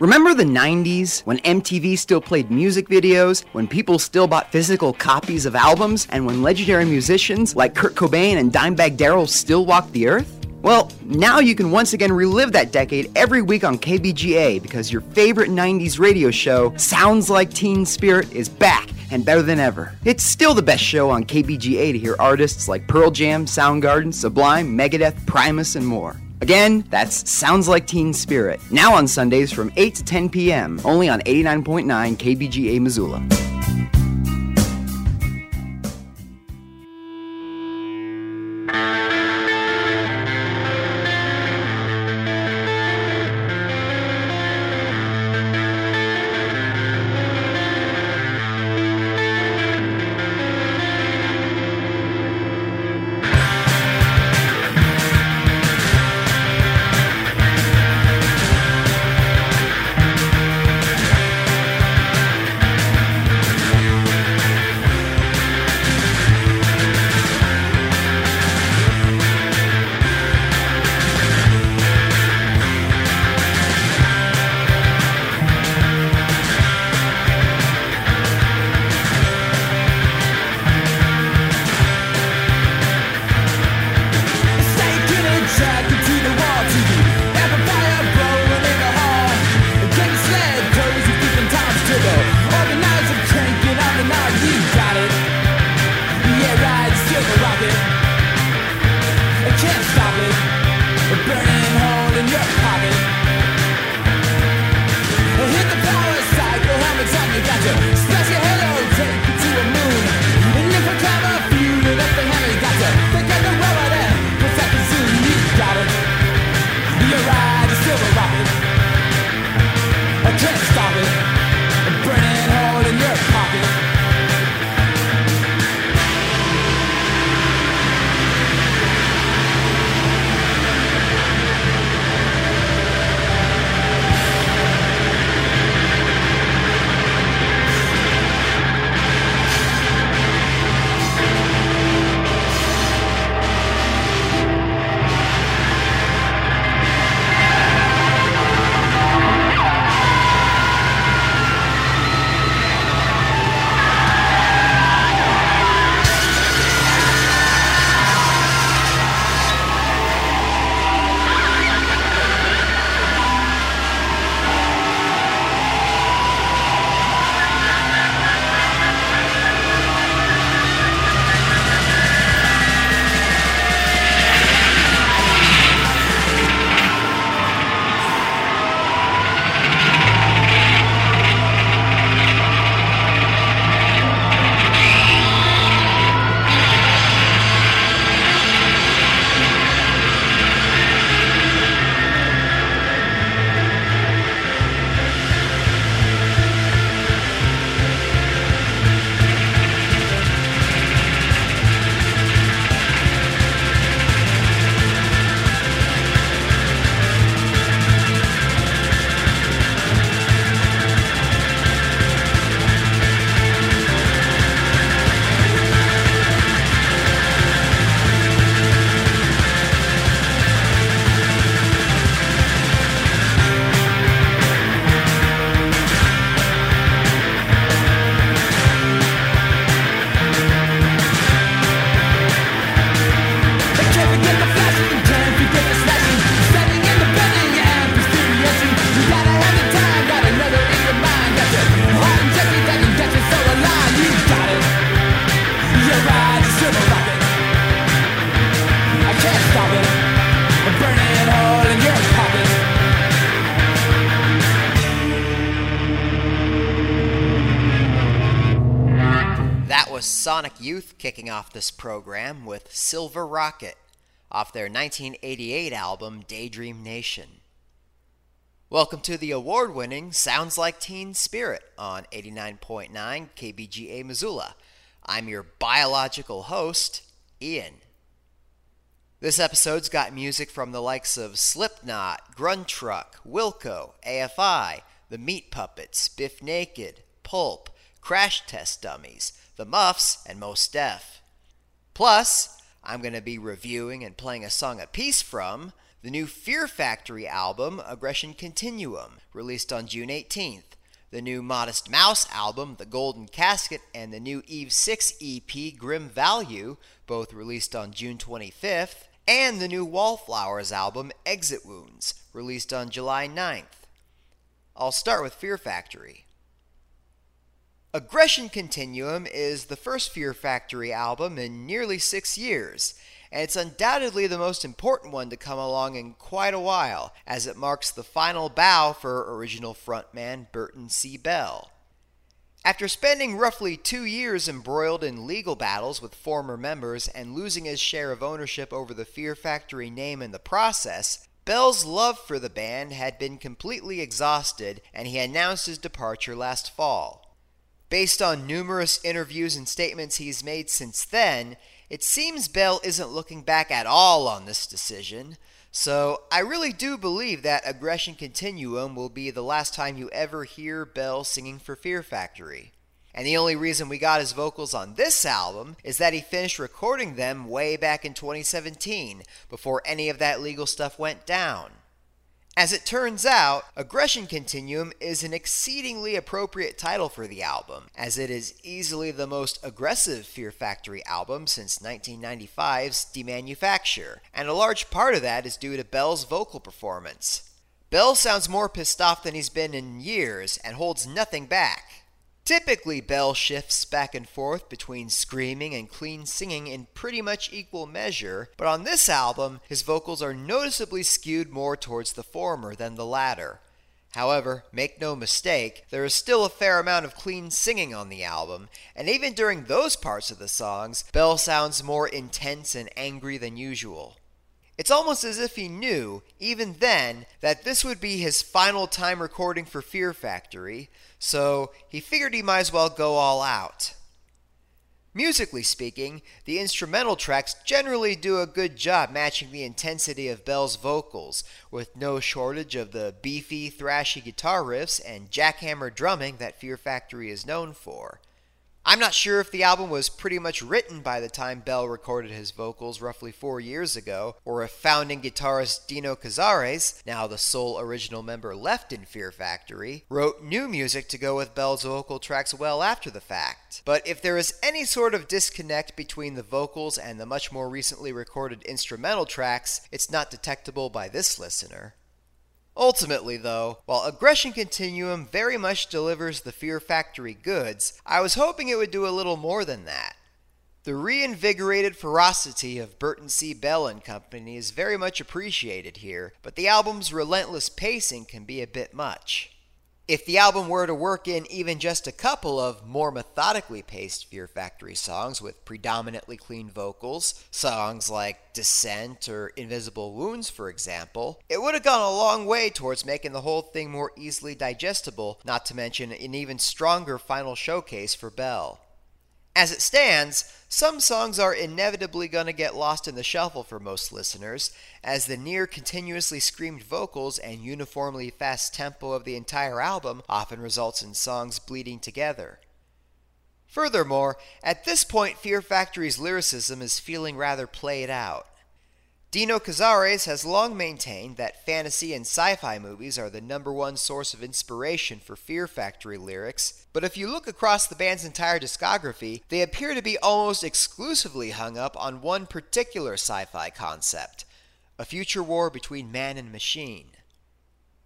Remember the 90s when MTV still played music videos, when people still bought physical copies of albums, and when legendary musicians like Kurt Cobain and Dimebag Darrell still walked the earth? Well, now you can once again relive that decade every week on KBGA because your favorite 90s radio show, Sounds Like Teen Spirit, is back and better than ever. It's still the best show on KBGA to hear artists like Pearl Jam, Soundgarden, Sublime, Megadeth, Primus, and more. Again, that's Sounds Like Teen Spirit. Now on Sundays from 8 to 10 p.m., only on 89.9 KBGA Missoula. Youth kicking off this program with Silver Rocket off their 1988 album Daydream Nation. Welcome to the award winning Sounds Like Teen Spirit on 89.9 KBGA Missoula. I'm your biological host, Ian. This episode's got music from the likes of Slipknot, Gruntruck, Wilco, AFI, The Meat Puppets, Bif Naked, Pulp, Crash Test Dummies, the Muffs, and Mos Def. Plus, I'm going to be reviewing and playing a song apiece from the new Fear Factory album, Aggression Continuum, released on June 18th, the new Modest Mouse album, The Golden Casket, and the new Eve 6 EP, Grim Value, both released on June 25th, and the new Wallflowers album, Exit Wounds, released on July 9th. I'll start with Fear Factory. Aggression Continuum is the first Fear Factory album in nearly six years, and it's undoubtedly the most important one to come along in quite a while, as it marks the final bow for original frontman Burton C. Bell. After spending roughly two years embroiled in legal battles with former members and losing his share of ownership over the Fear Factory name in the process, Bell's love for the band had been completely exhausted and he announced his departure last fall. Based on numerous interviews and statements he's made since then, it seems Bell isn't looking back at all on this decision, so I really do believe that Aggression Continuum will be the last time you ever hear Bell singing for Fear Factory. And the only reason we got his vocals on this album is that he finished recording them way back in 2017, before any of that legal stuff went down. As it turns out, Aggression Continuum is an exceedingly appropriate title for the album, as it is easily the most aggressive Fear Factory album since 1995's Demanufacture, and a large part of that is due to Bell's vocal performance. Bell sounds more pissed off than he's been in years and holds nothing back. Typically, Bell shifts back and forth between screaming and clean singing in pretty much equal measure, but on this album, his vocals are noticeably skewed more towards the former than the latter. However, make no mistake, there is still a fair amount of clean singing on the album, and even during those parts of the songs, Bell sounds more intense and angry than usual. It's almost as if he knew, even then, that this would be his final time recording for Fear Factory, so he figured he might as well go all out. Musically speaking, the instrumental tracks generally do a good job matching the intensity of Bell's vocals, with no shortage of the beefy, thrashy guitar riffs and jackhammer drumming that Fear Factory is known for. I'm not sure if the album was pretty much written by the time Bell recorded his vocals roughly four years ago, or if founding guitarist Dino Cazares, now the sole original member left in Fear Factory, wrote new music to go with Bell's vocal tracks well after the fact. But if there is any sort of disconnect between the vocals and the much more recently recorded instrumental tracks, it's not detectable by this listener. Ultimately, though, while Aggression Continuum very much delivers the Fear Factory goods, I was hoping it would do a little more than that. The reinvigorated ferocity of Burton C. Bell and Company is very much appreciated here, but the album's relentless pacing can be a bit much. If the album were to work in even just a couple of more methodically paced Fear Factory songs with predominantly clean vocals, songs like Descent or Invisible Wounds, for example, it would have gone a long way towards making the whole thing more easily digestible, not to mention an even stronger final showcase for Bell. As it stands, some songs are inevitably going to get lost in the shuffle for most listeners, as the near continuously screamed vocals and uniformly fast tempo of the entire album often results in songs bleeding together. Furthermore, at this point, Fear Factory's lyricism is feeling rather played out. Dino Cazares has long maintained that fantasy and sci fi movies are the number one source of inspiration for Fear Factory lyrics, but if you look across the band's entire discography, they appear to be almost exclusively hung up on one particular sci fi concept a future war between man and machine.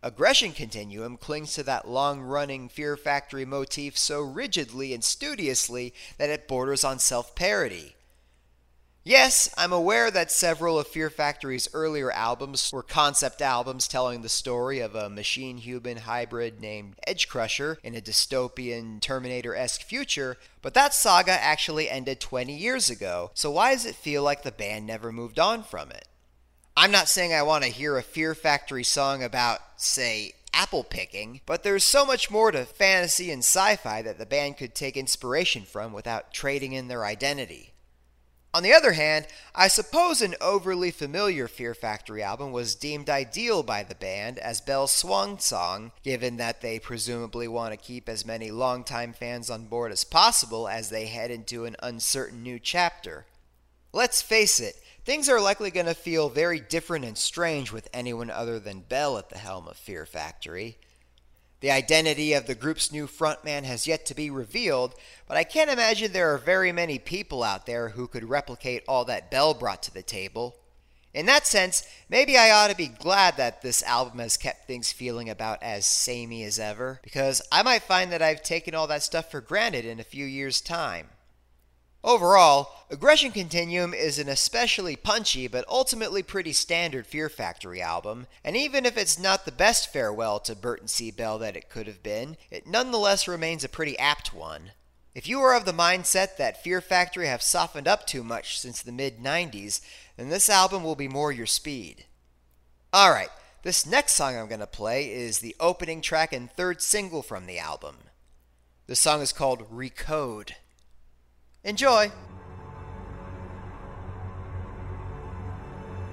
Aggression Continuum clings to that long running Fear Factory motif so rigidly and studiously that it borders on self parody. Yes, I'm aware that several of Fear Factory's earlier albums were concept albums telling the story of a machine human hybrid named Edgecrusher in a dystopian Terminator esque future, but that saga actually ended 20 years ago, so why does it feel like the band never moved on from it? I'm not saying I want to hear a Fear Factory song about, say, apple picking, but there's so much more to fantasy and sci fi that the band could take inspiration from without trading in their identity. On the other hand, I suppose an overly familiar Fear Factory album was deemed ideal by the band as Bell's swan song, given that they presumably want to keep as many longtime fans on board as possible as they head into an uncertain new chapter. Let's face it, Things are likely going to feel very different and strange with anyone other than Bell at the helm of Fear Factory. The identity of the group's new frontman has yet to be revealed, but I can't imagine there are very many people out there who could replicate all that Bell brought to the table. In that sense, maybe I ought to be glad that this album has kept things feeling about as samey as ever, because I might find that I've taken all that stuff for granted in a few years' time. Overall, Aggression Continuum is an especially punchy but ultimately pretty standard Fear Factory album, and even if it's not the best farewell to Burton C. Bell that it could have been, it nonetheless remains a pretty apt one. If you are of the mindset that Fear Factory have softened up too much since the mid 90s, then this album will be more your speed. Alright, this next song I'm going to play is the opening track and third single from the album. The song is called Recode. Enjoy!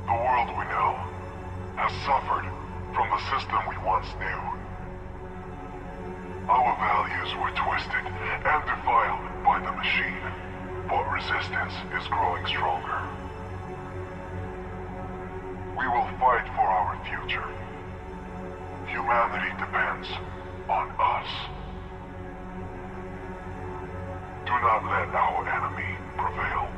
The world we know has suffered from the system we once knew. Our values were twisted and defiled by the machine, but resistance is growing stronger. We will fight for our future. Humanity depends on us. Do not let our enemy prevail.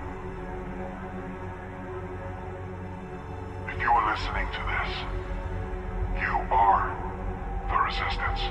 If you are listening to this, you are the resistance.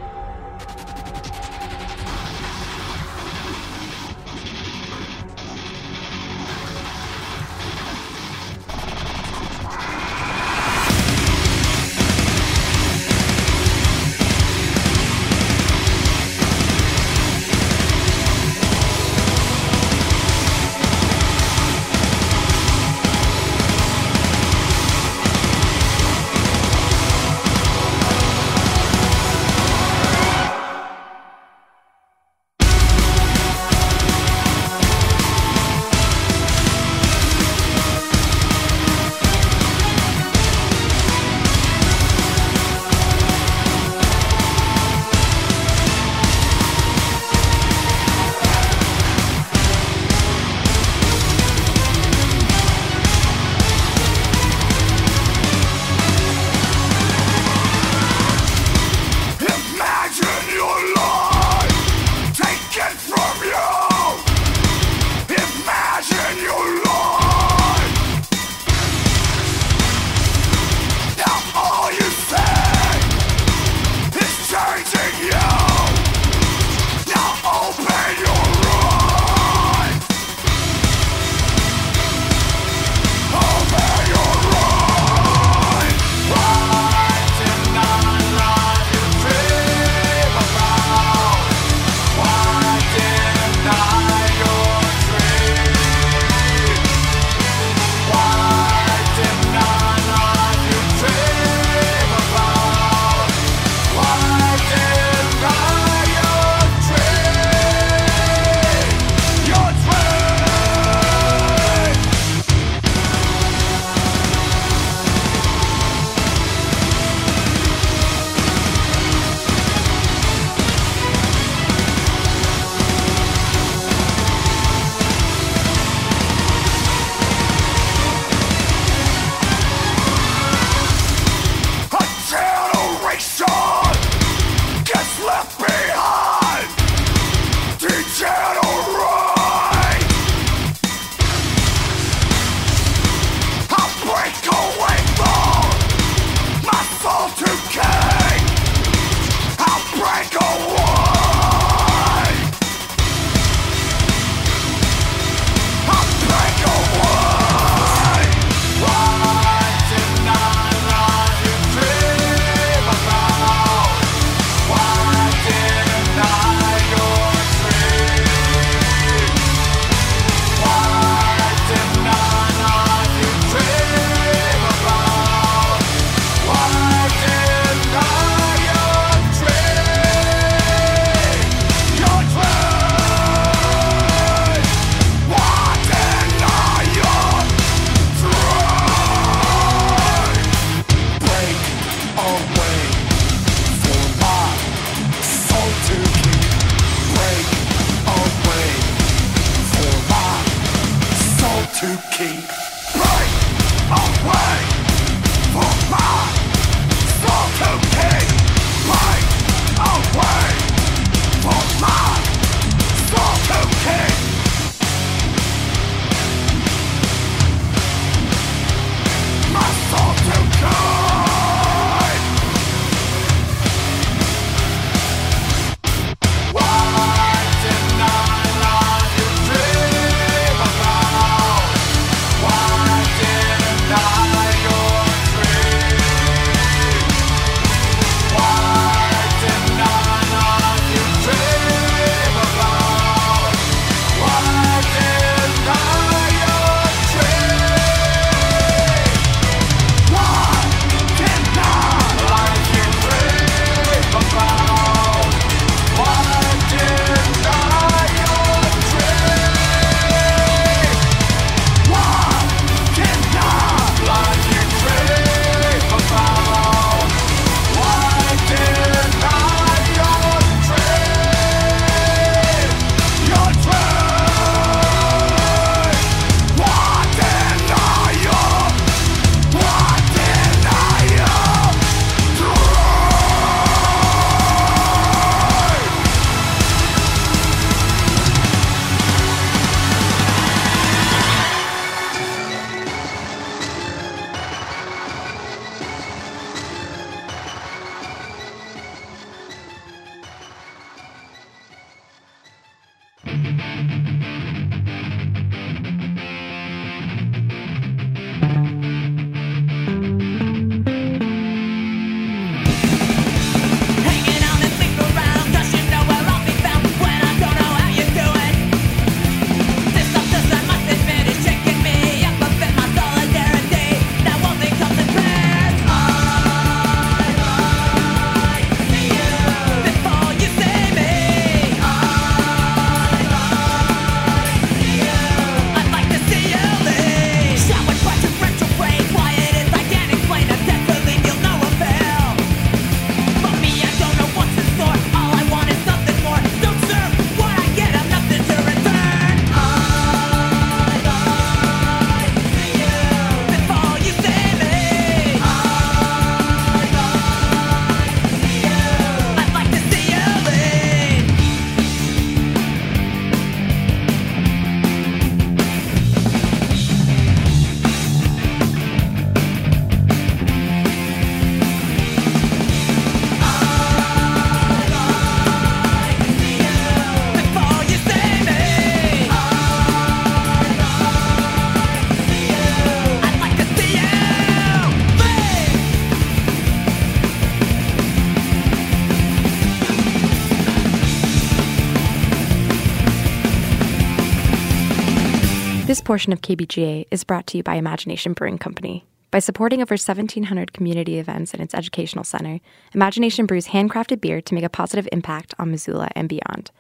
This portion of KBGA is brought to you by Imagination Brewing Company. By supporting over 1,700 community events in its educational center, Imagination brews handcrafted beer to make a positive impact on Missoula and beyond.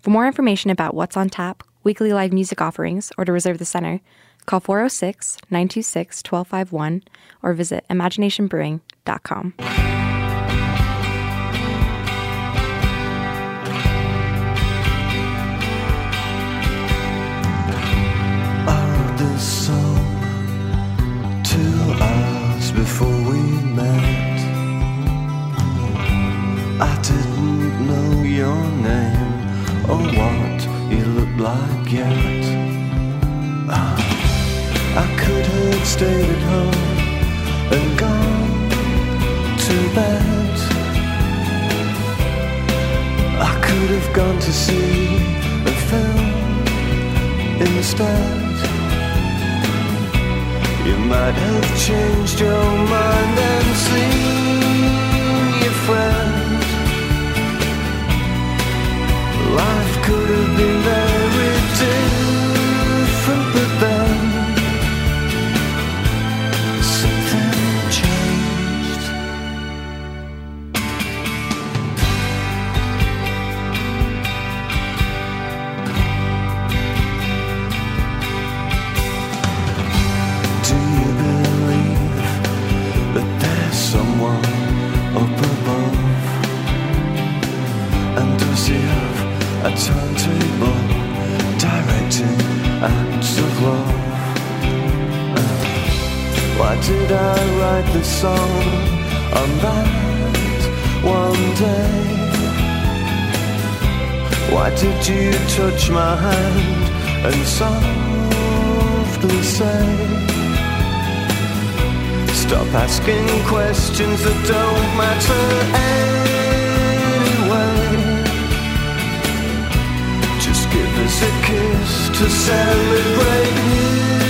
For more information about what's on tap, weekly live music offerings, or to reserve the center, call 406 926 1251 or visit imaginationbrewing.com. before we met. I didn't know your name or what you looked like yet. Ah, I could have stayed at home and gone to bed. I could have gone to see a film instead. You might have changed your mind and seen your friend. Life could have been very this song on that one day? Why did you touch my hand and softly say? Stop asking questions that don't matter anyway. Just give us a kiss to celebrate here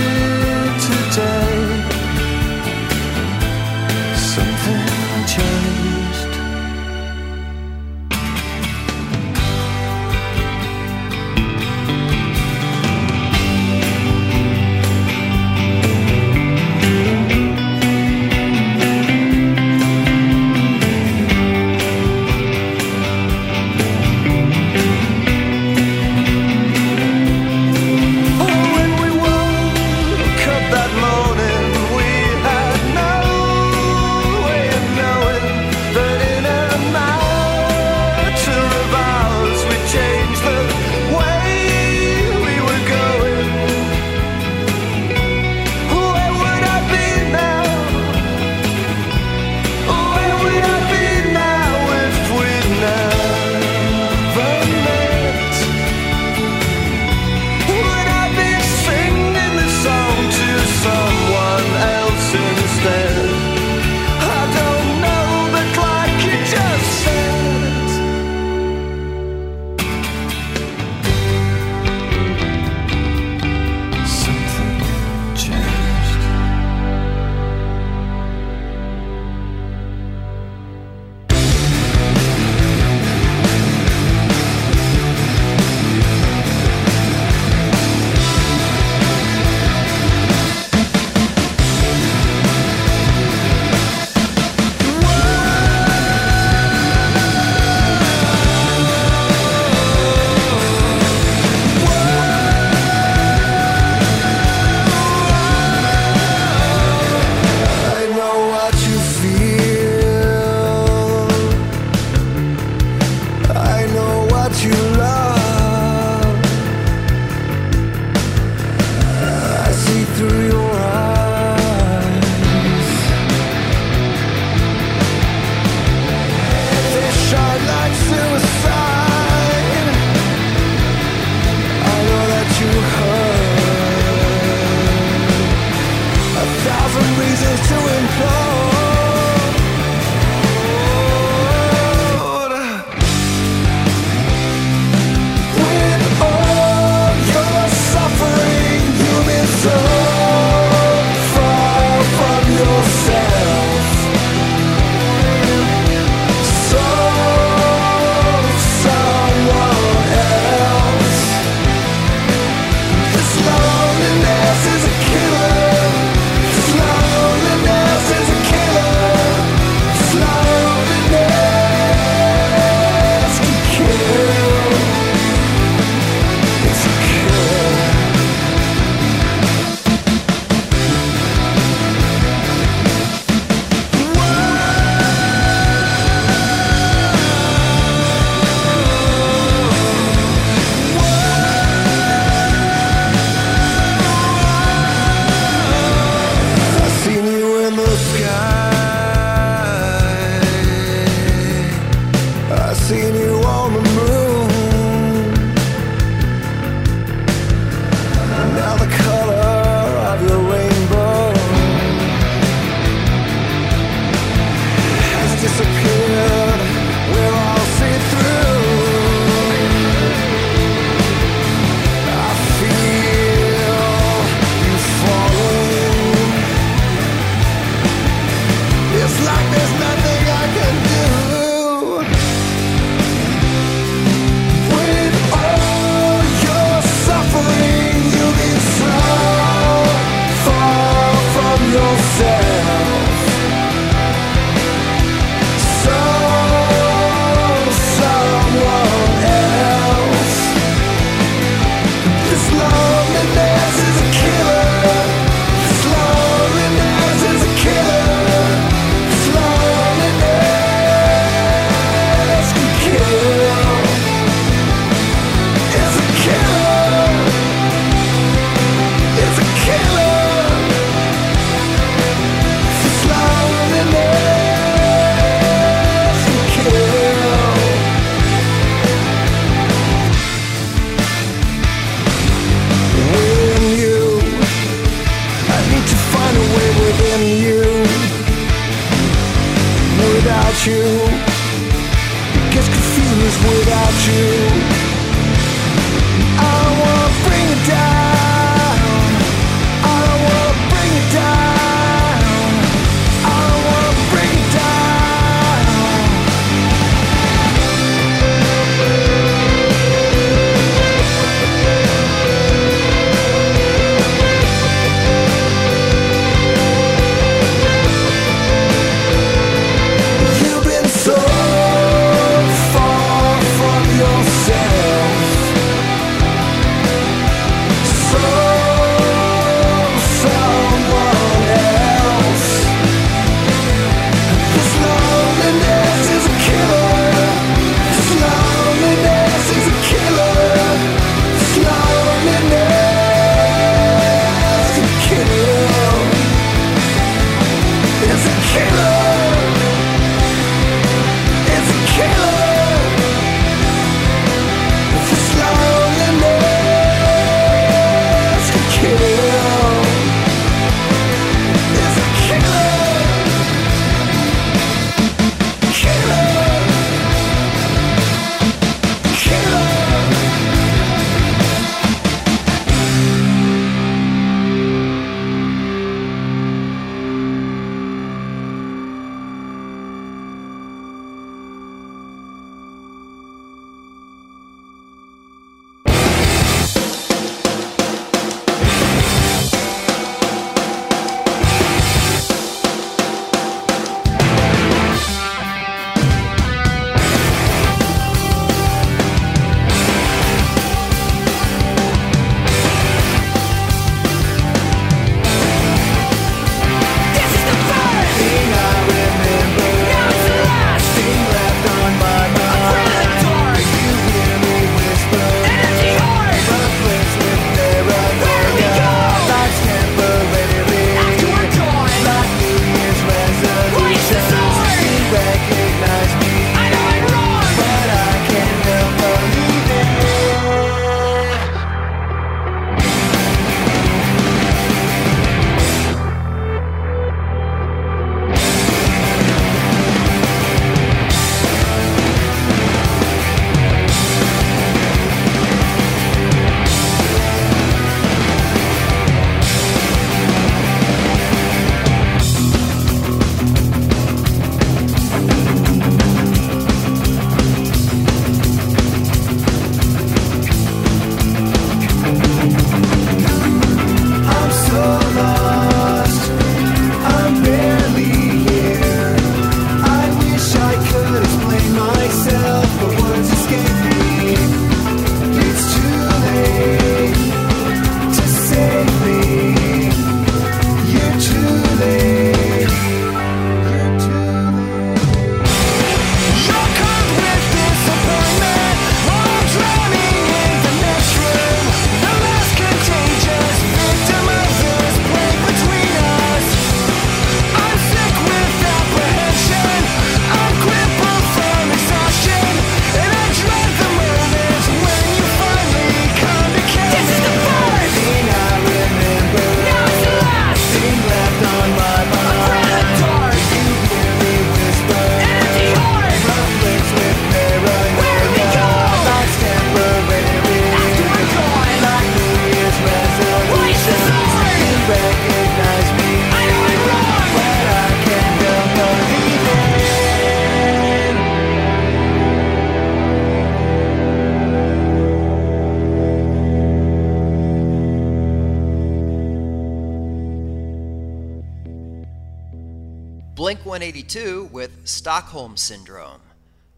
Stockholm Syndrome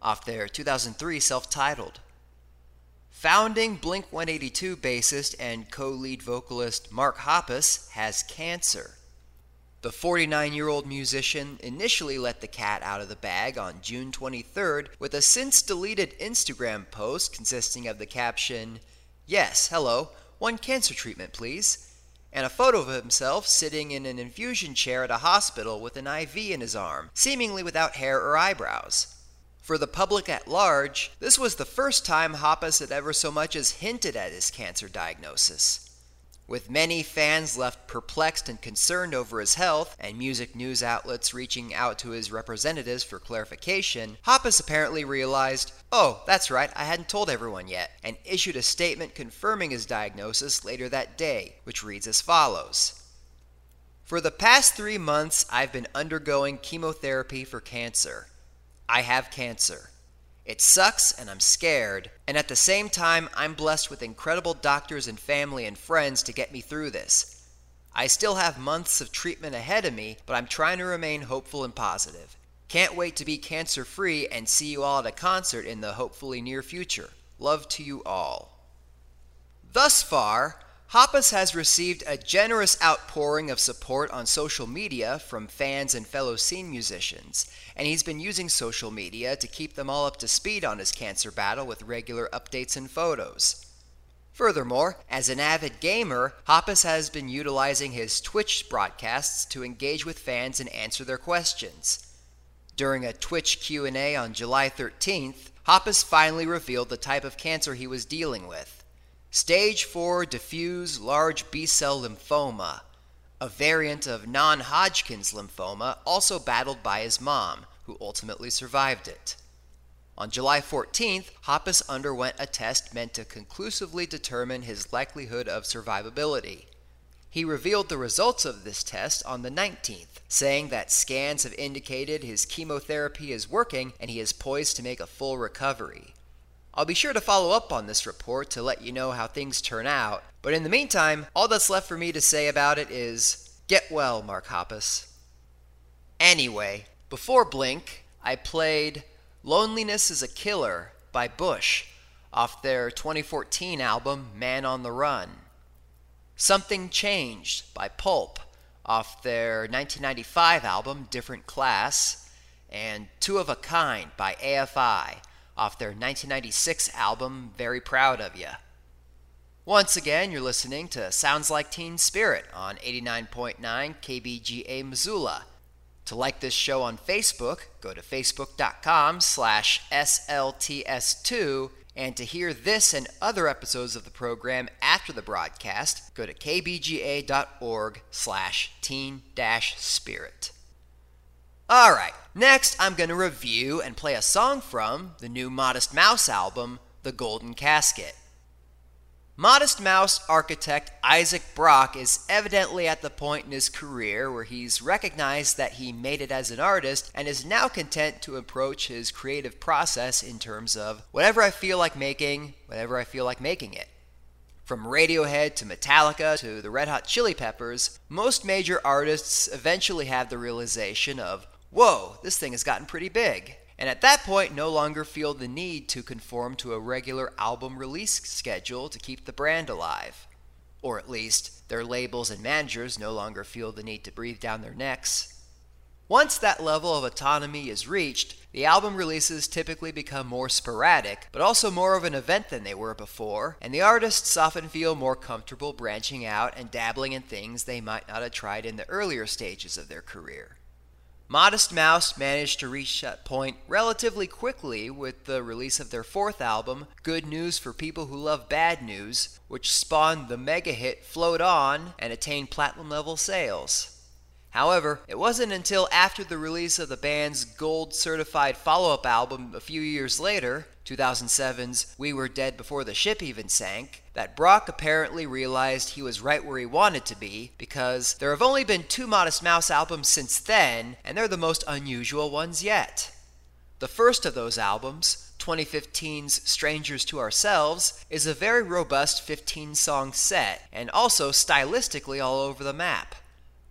off their 2003 self titled. Founding Blink 182 bassist and co lead vocalist Mark Hoppus has cancer. The 49 year old musician initially let the cat out of the bag on June 23rd with a since deleted Instagram post consisting of the caption, Yes, hello, one cancer treatment, please, and a photo of himself sitting in an infusion chair at a hospital with an IV in his arm, seemingly without hair or eyebrows. For the public at large, this was the first time Hoppus had ever so much as hinted at his cancer diagnosis. With many fans left perplexed and concerned over his health, and music news outlets reaching out to his representatives for clarification, Hoppus apparently realized, oh, that's right, I hadn't told everyone yet, and issued a statement confirming his diagnosis later that day, which reads as follows. For the past three months, I've been undergoing chemotherapy for cancer. I have cancer. It sucks and I'm scared, and at the same time, I'm blessed with incredible doctors and family and friends to get me through this. I still have months of treatment ahead of me, but I'm trying to remain hopeful and positive. Can't wait to be cancer free and see you all at a concert in the hopefully near future. Love to you all. Thus far, Hoppus has received a generous outpouring of support on social media from fans and fellow scene musicians, and he's been using social media to keep them all up to speed on his cancer battle with regular updates and photos. Furthermore, as an avid gamer, Hoppus has been utilizing his Twitch broadcasts to engage with fans and answer their questions. During a Twitch Q&A on July 13th, Hoppus finally revealed the type of cancer he was dealing with. Stage 4 diffuse large B cell lymphoma, a variant of non Hodgkin's lymphoma also battled by his mom, who ultimately survived it. On July 14th, Hoppus underwent a test meant to conclusively determine his likelihood of survivability. He revealed the results of this test on the 19th, saying that scans have indicated his chemotherapy is working and he is poised to make a full recovery. I'll be sure to follow up on this report to let you know how things turn out, but in the meantime, all that's left for me to say about it is get well, Mark Hoppus. Anyway, before Blink, I played Loneliness is a Killer by Bush off their 2014 album Man on the Run. Something Changed by Pulp off their 1995 album Different Class, and Two of a Kind by AFI off their 1996 album Very Proud of Ya. Once again, you're listening to Sounds Like Teen Spirit on 89.9 KBGA Missoula. To like this show on Facebook, go to facebook.com slash SLTS2, and to hear this and other episodes of the program after the broadcast, go to kbga.org slash teen-spirit. All right, next I'm going to review and play a song from the new Modest Mouse album, The Golden Casket. Modest Mouse architect Isaac Brock is evidently at the point in his career where he's recognized that he made it as an artist and is now content to approach his creative process in terms of whatever I feel like making, whatever I feel like making it. From Radiohead to Metallica to the Red Hot Chili Peppers, most major artists eventually have the realization of whoa, this thing has gotten pretty big. And at that point, no longer feel the need to conform to a regular album release schedule to keep the brand alive. Or at least, their labels and managers no longer feel the need to breathe down their necks. Once that level of autonomy is reached, the album releases typically become more sporadic, but also more of an event than they were before, and the artists often feel more comfortable branching out and dabbling in things they might not have tried in the earlier stages of their career. Modest Mouse managed to reach that point relatively quickly with the release of their fourth album, Good News for People Who Love Bad News, which spawned the mega hit Float On and attained platinum level sales. However, it wasn't until after the release of the band's gold certified follow up album a few years later, 2007's We Were Dead Before the Ship Even Sank, that Brock apparently realized he was right where he wanted to be because there have only been two Modest Mouse albums since then, and they're the most unusual ones yet. The first of those albums, 2015's Strangers to Ourselves, is a very robust 15 song set and also stylistically all over the map.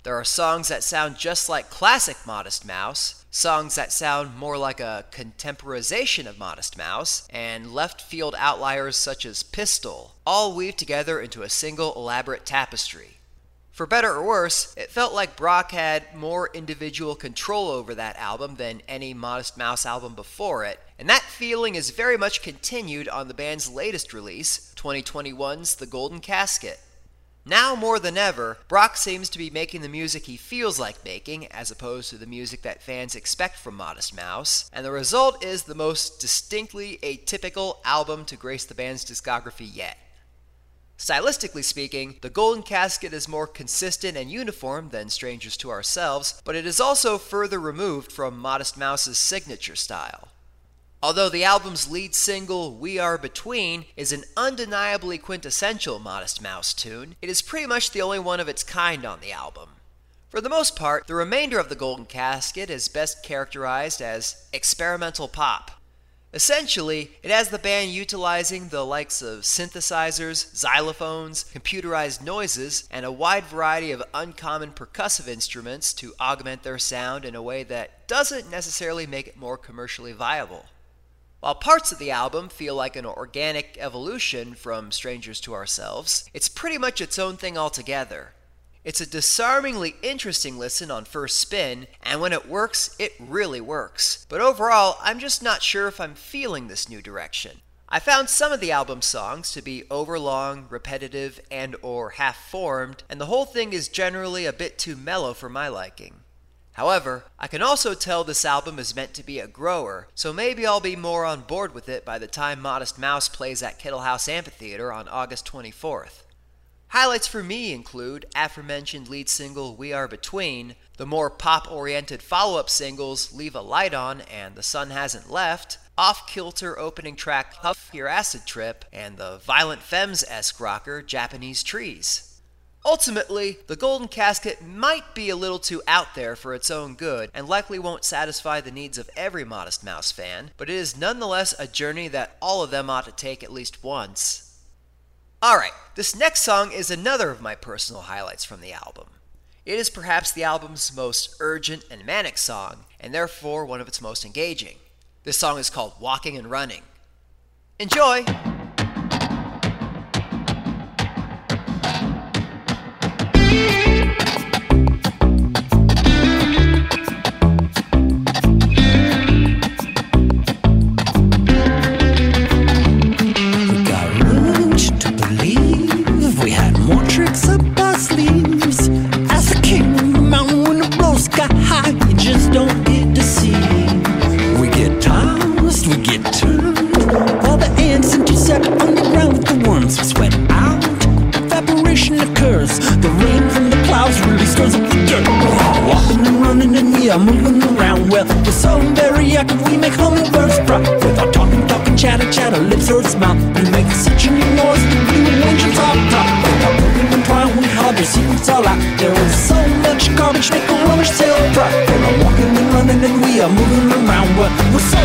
There are songs that sound just like classic Modest Mouse, songs that sound more like a contemporization of Modest Mouse, and left field outliers such as Pistol, all weave together into a single elaborate tapestry. For better or worse, it felt like Brock had more individual control over that album than any Modest Mouse album before it, and that feeling is very much continued on the band's latest release, 2021's The Golden Casket. Now more than ever, Brock seems to be making the music he feels like making, as opposed to the music that fans expect from Modest Mouse, and the result is the most distinctly atypical album to grace the band's discography yet. Stylistically speaking, The Golden Casket is more consistent and uniform than Strangers to Ourselves, but it is also further removed from Modest Mouse's signature style. Although the album's lead single, We Are Between, is an undeniably quintessential Modest Mouse tune, it is pretty much the only one of its kind on the album. For the most part, the remainder of The Golden Casket is best characterized as experimental pop. Essentially, it has the band utilizing the likes of synthesizers, xylophones, computerized noises, and a wide variety of uncommon percussive instruments to augment their sound in a way that doesn't necessarily make it more commercially viable. While parts of the album feel like an organic evolution from Strangers to Ourselves, it's pretty much its own thing altogether. It's a disarmingly interesting listen on first spin, and when it works, it really works. But overall, I'm just not sure if I'm feeling this new direction. I found some of the album songs to be overlong, repetitive, and or half-formed, and the whole thing is generally a bit too mellow for my liking. However, I can also tell this album is meant to be a grower, so maybe I'll be more on board with it by the time Modest Mouse plays at Kettle House Amphitheater on August 24th. Highlights for me include aforementioned lead single We Are Between, the more pop oriented follow up singles Leave a Light On and The Sun Hasn't Left, off kilter opening track Huff Your Acid Trip, and the Violent Femmes esque rocker Japanese Trees. Ultimately, the Golden Casket might be a little too out there for its own good and likely won't satisfy the needs of every Modest Mouse fan, but it is nonetheless a journey that all of them ought to take at least once. Alright, this next song is another of my personal highlights from the album. It is perhaps the album's most urgent and manic song, and therefore one of its most engaging. This song is called Walking and Running. Enjoy! Are moving around. Well, we're so very active, we make hummingbirds cry. With our talking, talking, chatter, chatter, lips or smile. We make such a new noise, the blue angels all top. With our poking and prying, we hug their secrets all out. There is so much garbage, make a rubbish tail cry. We're walking and running and we are moving around. Well, we're so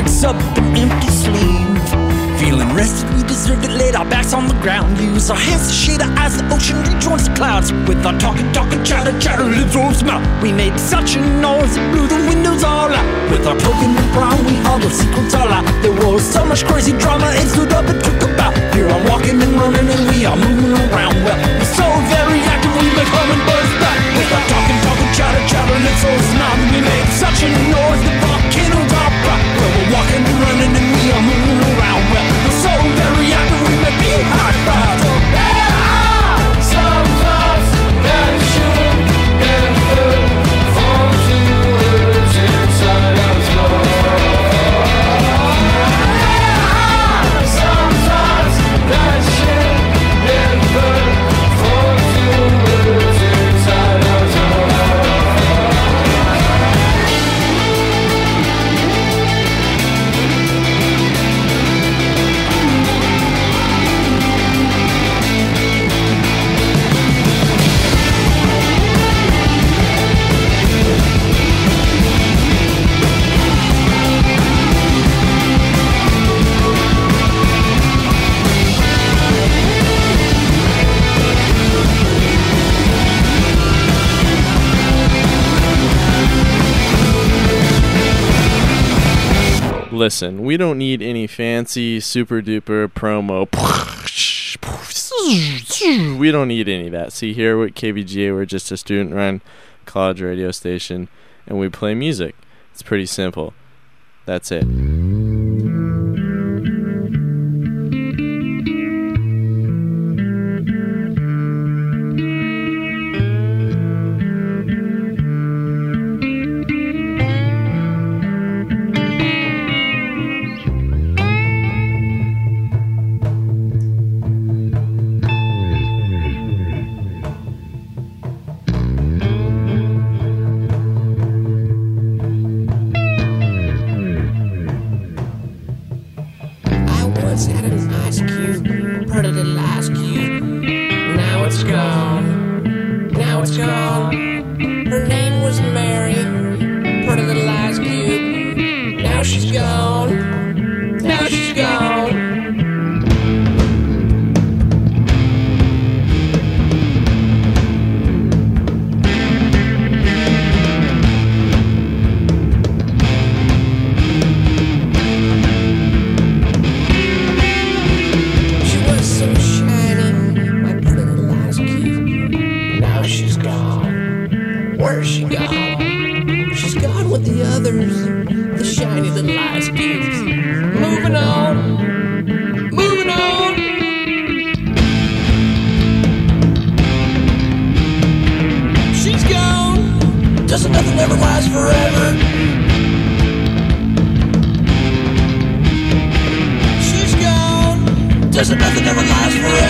tricks up an empty sleeve. Feeling rested, we deserved it. Laid our backs on the ground. Use our hands to shade our eyes. The ocean rejoins the clouds. With our talking, talking, chatter, chatter, lips roll smile. We made such a noise, it blew the windows all out. With our poking and prying, we all the secrets all out. There was so much crazy drama, it stood up and took about. Here I'm walking and running, and we are moving around. Well, we're so very active, we make hummingbirds back. With our talking, talking, chatter, chatter, lips roll smile. We made such a noise, the volcanoes walking and running, and we are moving around. Well, we're so very active, we make beehive five. listen, we don't need any fancy super duper promo. We don't need any of that. See, here at KBGA, we're just a student run college radio station and we play music. It's pretty simple. That's it. keeps moving on, moving on. She's gone, doesn't nothing ever last forever. She's gone, doesn't nothing ever last forever.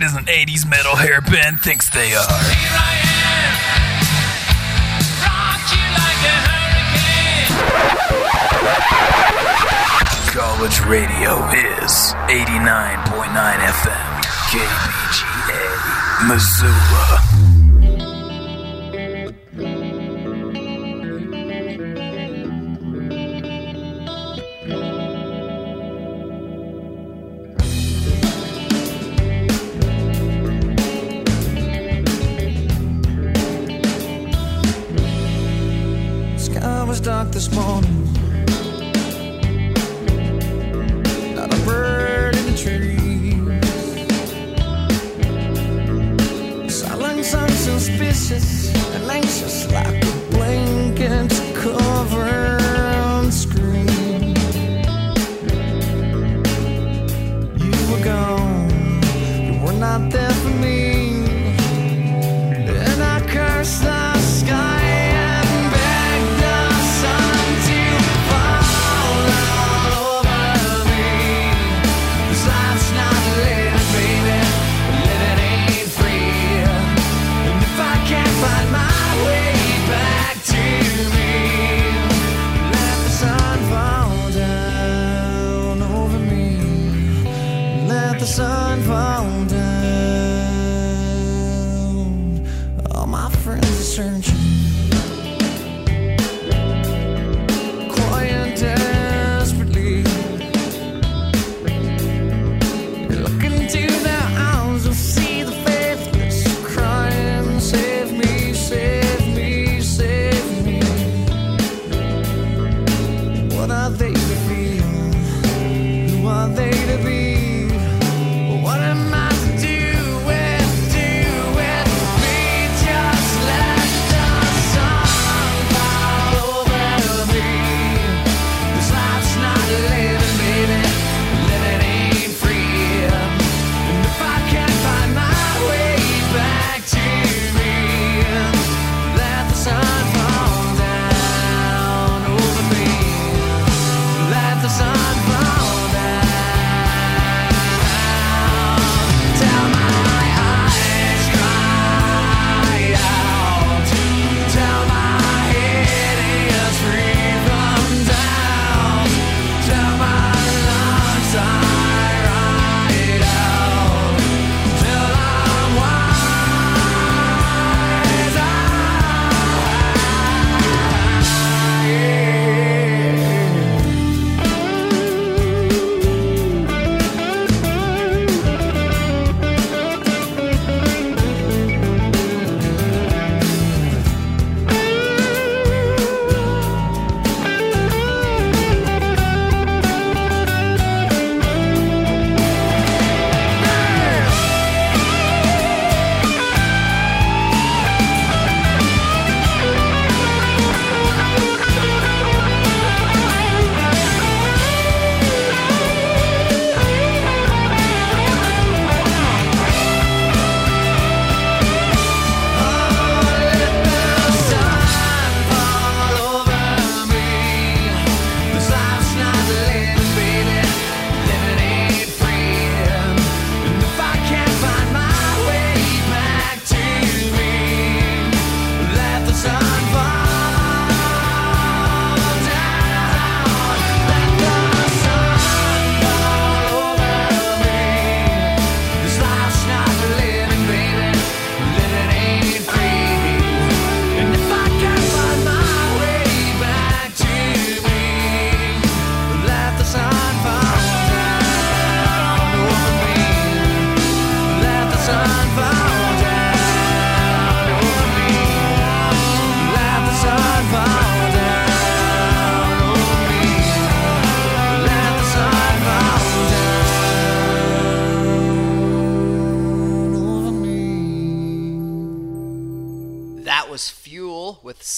weird an 80s metal hair band thinks they are. Here I am, rock you like a hurricane. College radio is 89.9 FM, KBGA, Missoula. this morning.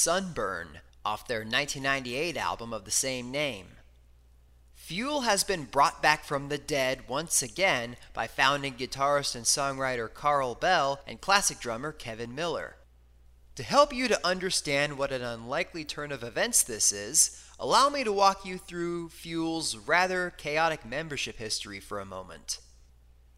Sunburn off their 1998 album of the same name. Fuel has been brought back from the dead once again by founding guitarist and songwriter Carl Bell and classic drummer Kevin Miller. To help you to understand what an unlikely turn of events this is, allow me to walk you through Fuel's rather chaotic membership history for a moment.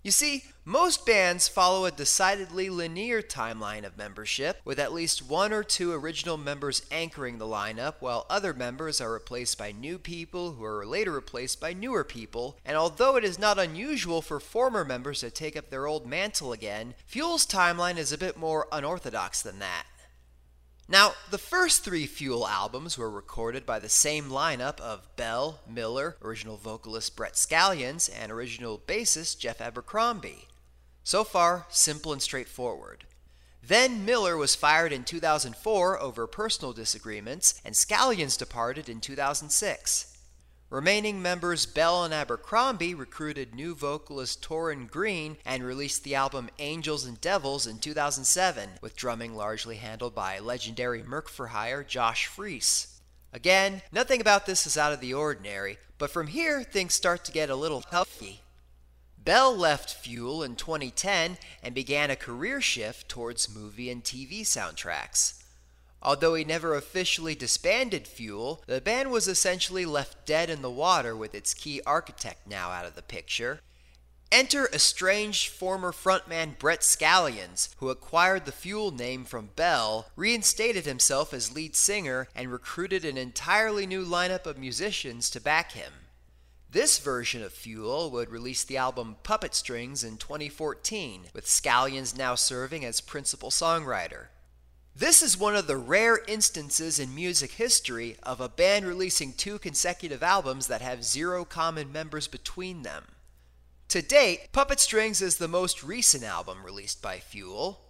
You see, most bands follow a decidedly linear timeline of membership, with at least one or two original members anchoring the lineup, while other members are replaced by new people who are later replaced by newer people. And although it is not unusual for former members to take up their old mantle again, Fuel's timeline is a bit more unorthodox than that. Now, the first three Fuel albums were recorded by the same lineup of Bell, Miller, original vocalist Brett Scallions, and original bassist Jeff Abercrombie. So far, simple and straightforward. Then Miller was fired in 2004 over personal disagreements, and Scallions departed in 2006. Remaining members Bell and Abercrombie recruited new vocalist Toryn Green and released the album Angels and Devils in 2007, with drumming largely handled by legendary Merc for Hire Josh Freese. Again, nothing about this is out of the ordinary, but from here things start to get a little huffy. Bell left Fuel in 2010 and began a career shift towards movie and TV soundtracks. Although he never officially disbanded Fuel, the band was essentially left dead in the water with its key architect now out of the picture. Enter estranged former frontman Brett Scallions, who acquired the Fuel name from Bell, reinstated himself as lead singer, and recruited an entirely new lineup of musicians to back him. This version of Fuel would release the album Puppet Strings in 2014, with Scallions now serving as principal songwriter. This is one of the rare instances in music history of a band releasing two consecutive albums that have zero common members between them. To date, Puppet Strings is the most recent album released by Fuel.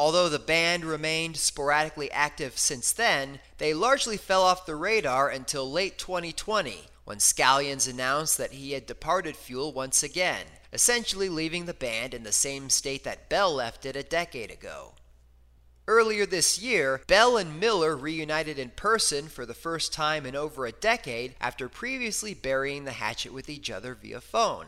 Although the band remained sporadically active since then, they largely fell off the radar until late 2020 when Scallions announced that he had departed Fuel once again, essentially leaving the band in the same state that Bell left it a decade ago. Earlier this year, Bell and Miller reunited in person for the first time in over a decade after previously burying the hatchet with each other via phone.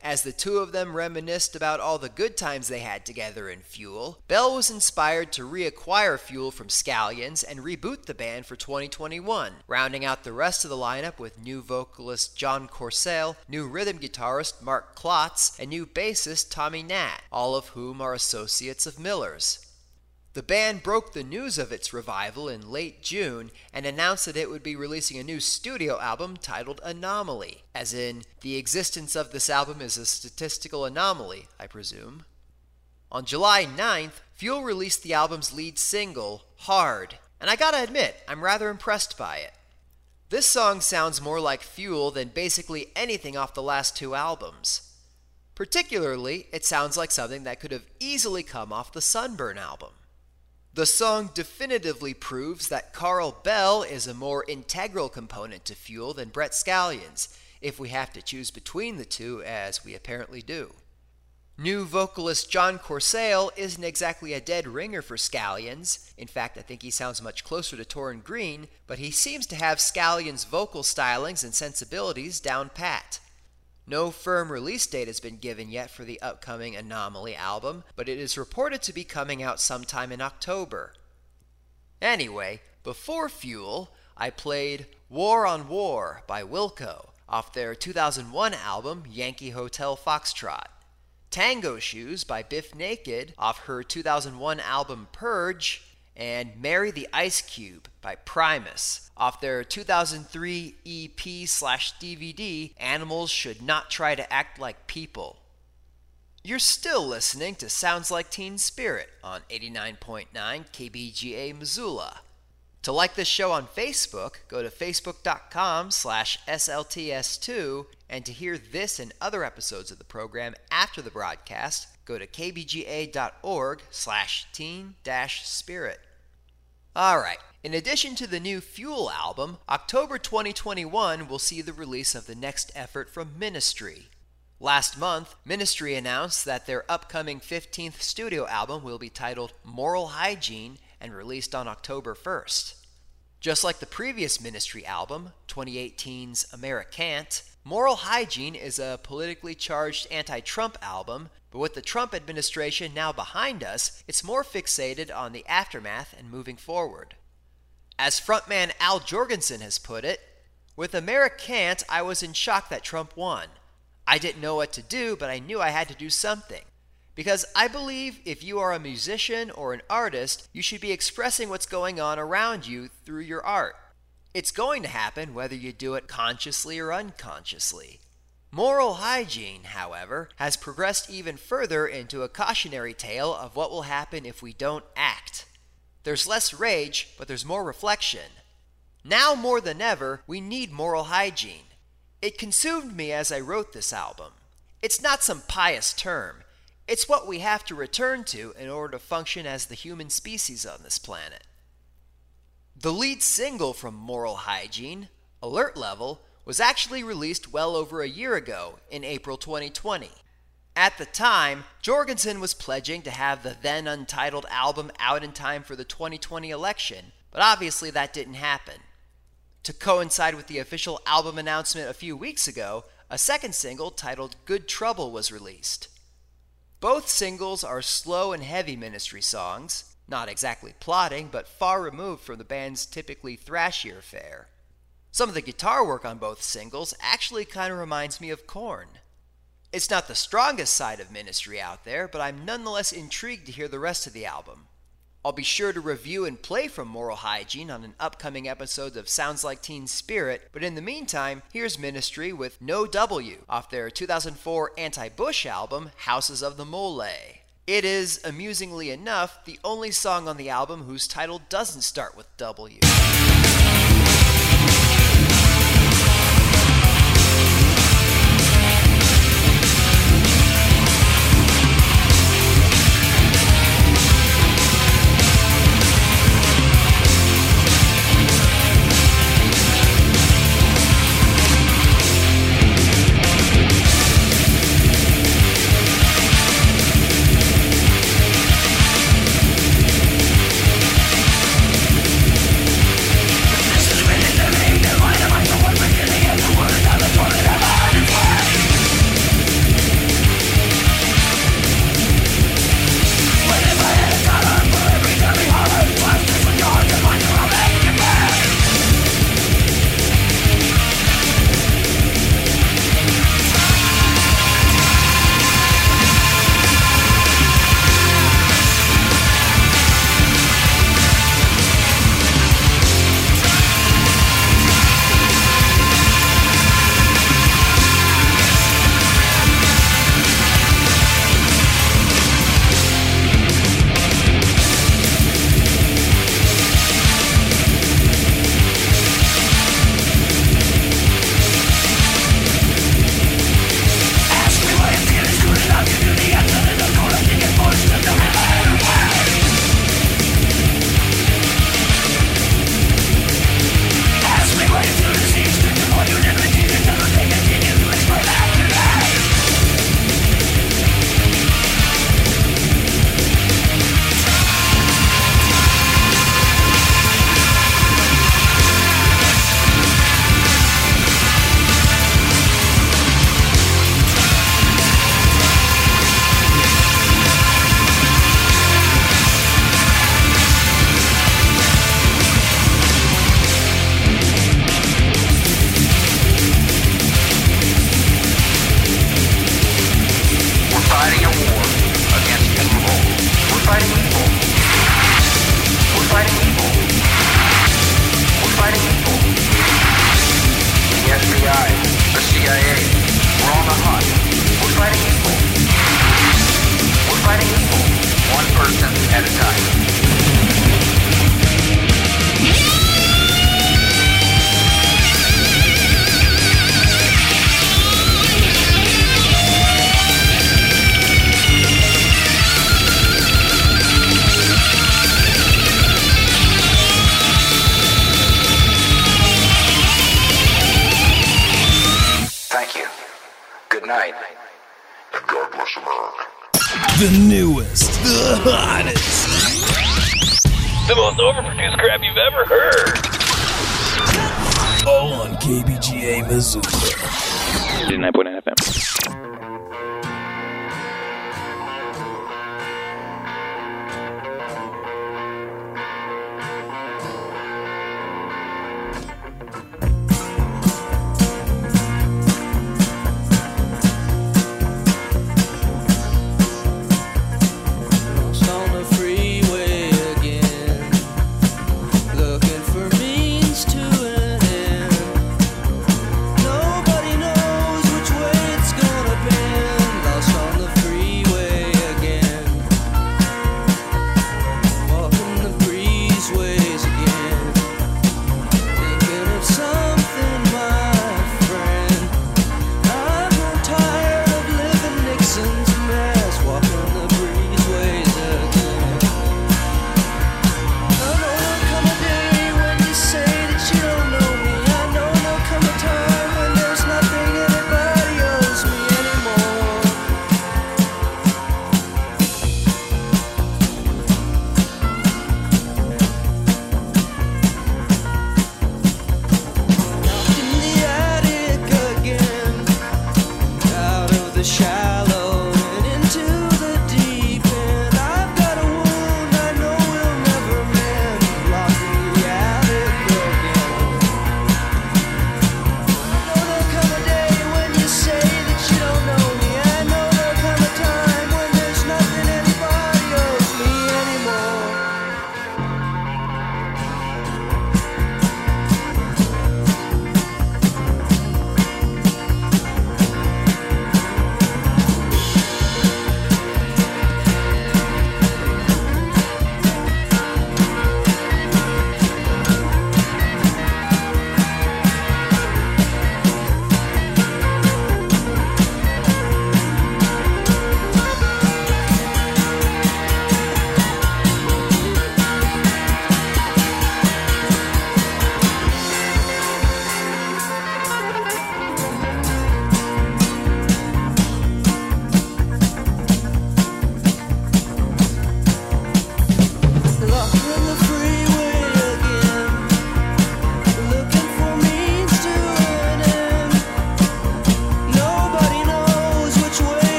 As the two of them reminisced about all the good times they had together in Fuel, Bell was inspired to reacquire Fuel from Scallions and reboot the band for 2021, rounding out the rest of the lineup with new vocalist John Corsale, new rhythm guitarist Mark Klotz, and new bassist Tommy Nat, all of whom are associates of Miller's. The band broke the news of its revival in late June and announced that it would be releasing a new studio album titled Anomaly, as in, the existence of this album is a statistical anomaly, I presume. On July 9th, Fuel released the album's lead single, Hard, and I gotta admit, I'm rather impressed by it. This song sounds more like Fuel than basically anything off the last two albums. Particularly, it sounds like something that could have easily come off the Sunburn album. The song definitively proves that Carl Bell is a more integral component to Fuel than Brett Scallions, if we have to choose between the two, as we apparently do. New vocalist John Corsale isn't exactly a dead ringer for Scallions. In fact, I think he sounds much closer to Toryn Green, but he seems to have Scallions' vocal stylings and sensibilities down pat. No firm release date has been given yet for the upcoming Anomaly album, but it is reported to be coming out sometime in October. Anyway, before Fuel, I played War on War by Wilco off their 2001 album Yankee Hotel Foxtrot. Tango Shoes by Bif Naked off her 2001 album Purge, and Marry the Ice Cube by Primus off their 2003 EP slash DVD Animals Should Not Try to Act Like People. You're still listening to Sounds Like Teen Spirit on 89.9 KBGA Missoula. To like this show on Facebook, go to facebook.com slash SLTS2, and to hear this and other episodes of the program after the broadcast, go to kbga.org slash teen spirit. Alright, in addition to the new Fuel album, October 2021 will see the release of the next effort from Ministry. Last month, Ministry announced that their upcoming 15th studio album will be titled Moral Hygiene and released on October 1st. Just like the previous Ministry album, 2018's Americant, Moral Hygiene is a politically charged anti Trump album, but with the Trump administration now behind us, it's more fixated on the aftermath and moving forward. As frontman Al Jourgensen has put it, with Americant, I was in shock that Trump won. I didn't know what to do, but I knew I had to do something. Because I believe if you are a musician or an artist, you should be expressing what's going on around you through your art. It's going to happen whether you do it consciously or unconsciously. Moral hygiene, however, has progressed even further into a cautionary tale of what will happen if we don't act. There's less rage, but there's more reflection. Now more than ever, we need moral hygiene. It consumed me as I wrote this album. It's not some pious term, it's what we have to return to in order to function as the human species on this planet. The lead single from Moral Hygiene, Alert Level, was actually released well over a year ago in April 2020. At the time, Jourgensen was pledging to have the then untitled album out in time for the 2020 election, but obviously that didn't happen. To coincide with the official album announcement a few weeks ago, a second single titled Good Trouble was released. Both singles are slow and heavy ministry songs, not exactly plotting, but far removed from the band's typically thrashier fare. Some of the guitar work on both singles actually kind of reminds me of Korn. It's not the strongest side of Ministry out there, but I'm nonetheless intrigued to hear the rest of the album. I'll be sure to review and play from Moral Hygiene on an upcoming episode of Sounds Like Teen Spirit, but in the meantime, here's Ministry with No W off their 2004 anti Bush album, Houses of the Mole. It is, amusingly enough, the only song on the album whose title doesn't start with W.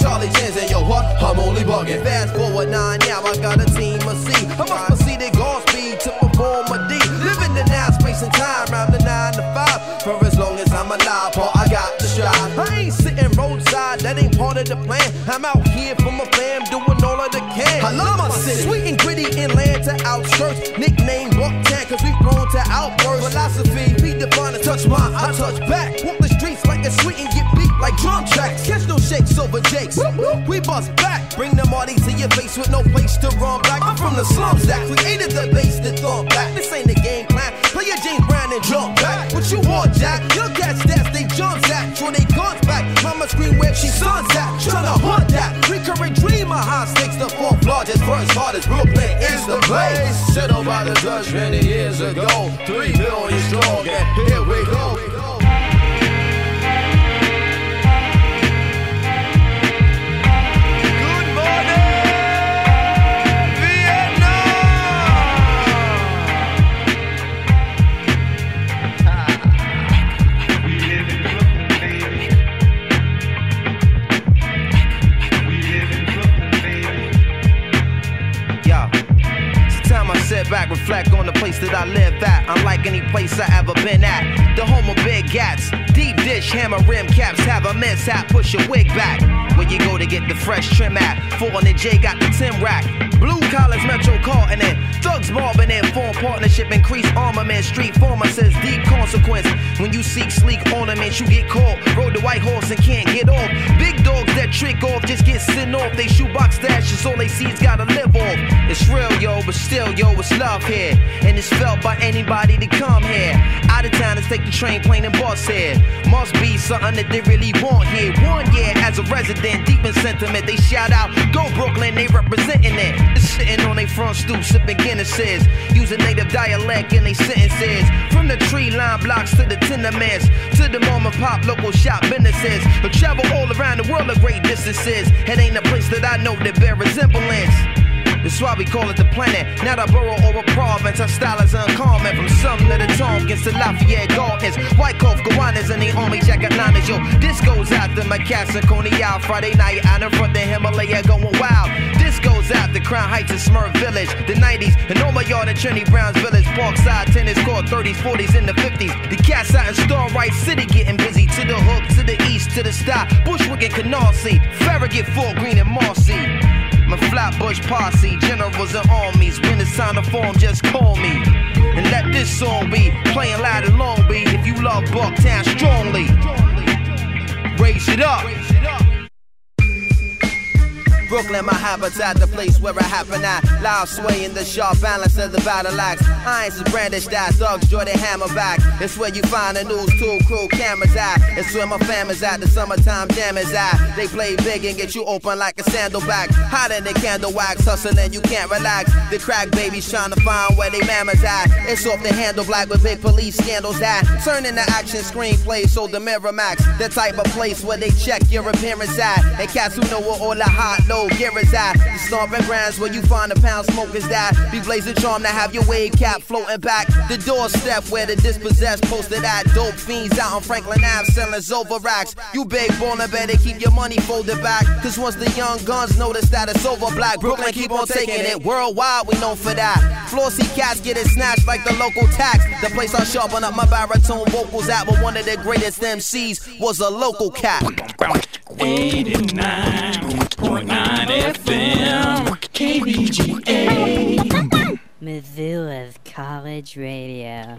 Charlie Chins and yo, what? I'm only bugging. Fast forward nine, now I got a team of C. I must proceed at Godspeed to perform D. Living the now, space and time, round the nine to five. For as long as I'm alive, all I got to strive. I ain't sitting roadside, that ain't part of the plan. I'm out here for my fam, doing all of the can. I love my city, sweet and gritty, inland to outskirts. Nickname Bucktown, cause we grown to outburst. Philosophy, be divine touch my, I touch back. Walk the streets like a sweet and get beat like drum tracks. Catch no shakes over jakes. We bust back, bring the Marty to your face with no place to run back. I'm from the slums that created the base that thought back. This ain't a game plan. Play your James Brown and jump back. What you want, Jack? Young cats dance, they jump at. Throw they guns back. Mama scream where she sons at. Tryna hunt that. Recurring dream of high stakes. The fourth largest, first hardest. Brooklyn is the place. Set up by the Dutch many years ago. Three million strong, and here we go. Reflect on the place that I live at. Unlike any place I ever been at. The home of big gats, deep dish, hammer rim caps. Have a mishap, push your wig back. Where you go to get the fresh trim at? Four and J got the Tim rack. Blue collars, Metro Carton in. Thugs mobbing in, form partnership, increase armament. Street former says deep consequence. When you seek sleek ornaments, you get caught. Rode the white horse and can't get off. Big dogs that trick off just get sent off. They shoebox stashes, all they see is gotta live off. It's real, yo, but still, yo, it's love here. And it's felt by anybody to come here. Out of towners take the train, plane, and bus here. Must be something that they really want here. One year as a resident, deep in sentiment, they shout out, Go Brooklyn, they representing it. Sitting on their front stoop, sipping Guinnesses. Using native dialect in their sentences. From the tree line blocks to the tenements, to the mom and pop local shop businesses. But travel all around the world at great distances. It ain't a place that I know that bear resemblance. That's why we call it the planet, not a borough or a province. Our style is uncommon from some to the Tompkins to Lafayette Gardens. White Cove, Gowanus, and the Army Jacket Liners. Yo, this goes out to my and Coney out Friday night out in front of Himalaya going wild. This goes out to Crown Heights and Smurf Village, the 90s, and all my yard in Trinity Browns Village, Parkside, tennis court, 30s, 40s, and the 50s. The cats out in Starrett City getting busy. To the hook, to the east, to the stop. Bushwick and Canarsie, Farragut, Fort Greene, and Marcy. My Flatbush posse, generals and armies. When it's time to form, just call me. And let this song be playing loud in Long Beach. If you love Bucktown strongly, raise it up. Brooklyn, my habitat, the place where I happen at. Loud sway in the sharp balance of the battle axe. Irons is brandished at, thugs draw their hammer back. It's where you find the news tool crew cameras at. It's where my fam is at, the summertime jam is at. They play big and get you open like a sandalback. Hotter than candle wax, hustling, and you can't relax. The crack babies trying to find where they mamas at. It's off the handle black with big police scandals at. Turning the action screenplay, so the Miramax. The type of place where they check your appearance at. And cats who know where all the hot low gear is at. The stomping grounds where you find the pound smokers that be blazing charm to have your wave cap floating back. The doorstep where the dispossessed posted at. Dope fiends out on Franklin Ave selling Zova racks. You big baller better keep your money folded back. Cause once the young guns notice that it's over black, Brooklyn keep on taking it. Worldwide, we known for that. Flossy cats get it snatched like the local tax. The place I sharpen up my baritone vocals at, but one of the greatest MCs was a local cat. 89.9 FM, KBGA. Missoula's College Radio.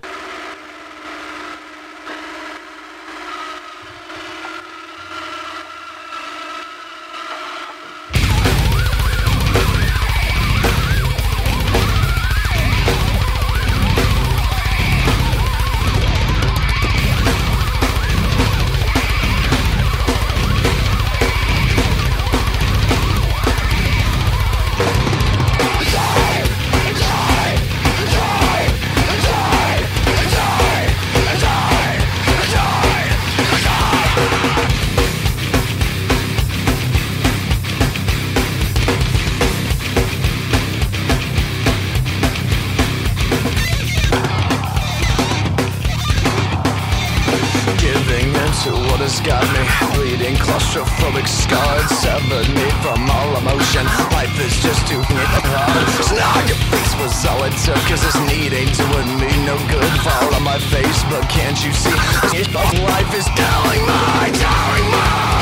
Got me bleeding, claustrophobic, scarred, severed me from all emotion. Life is just too hard. Snag your face was all it took, cause this need ain't doing me no good. Fall on my face, but can't you see? Life is telling my, telling my,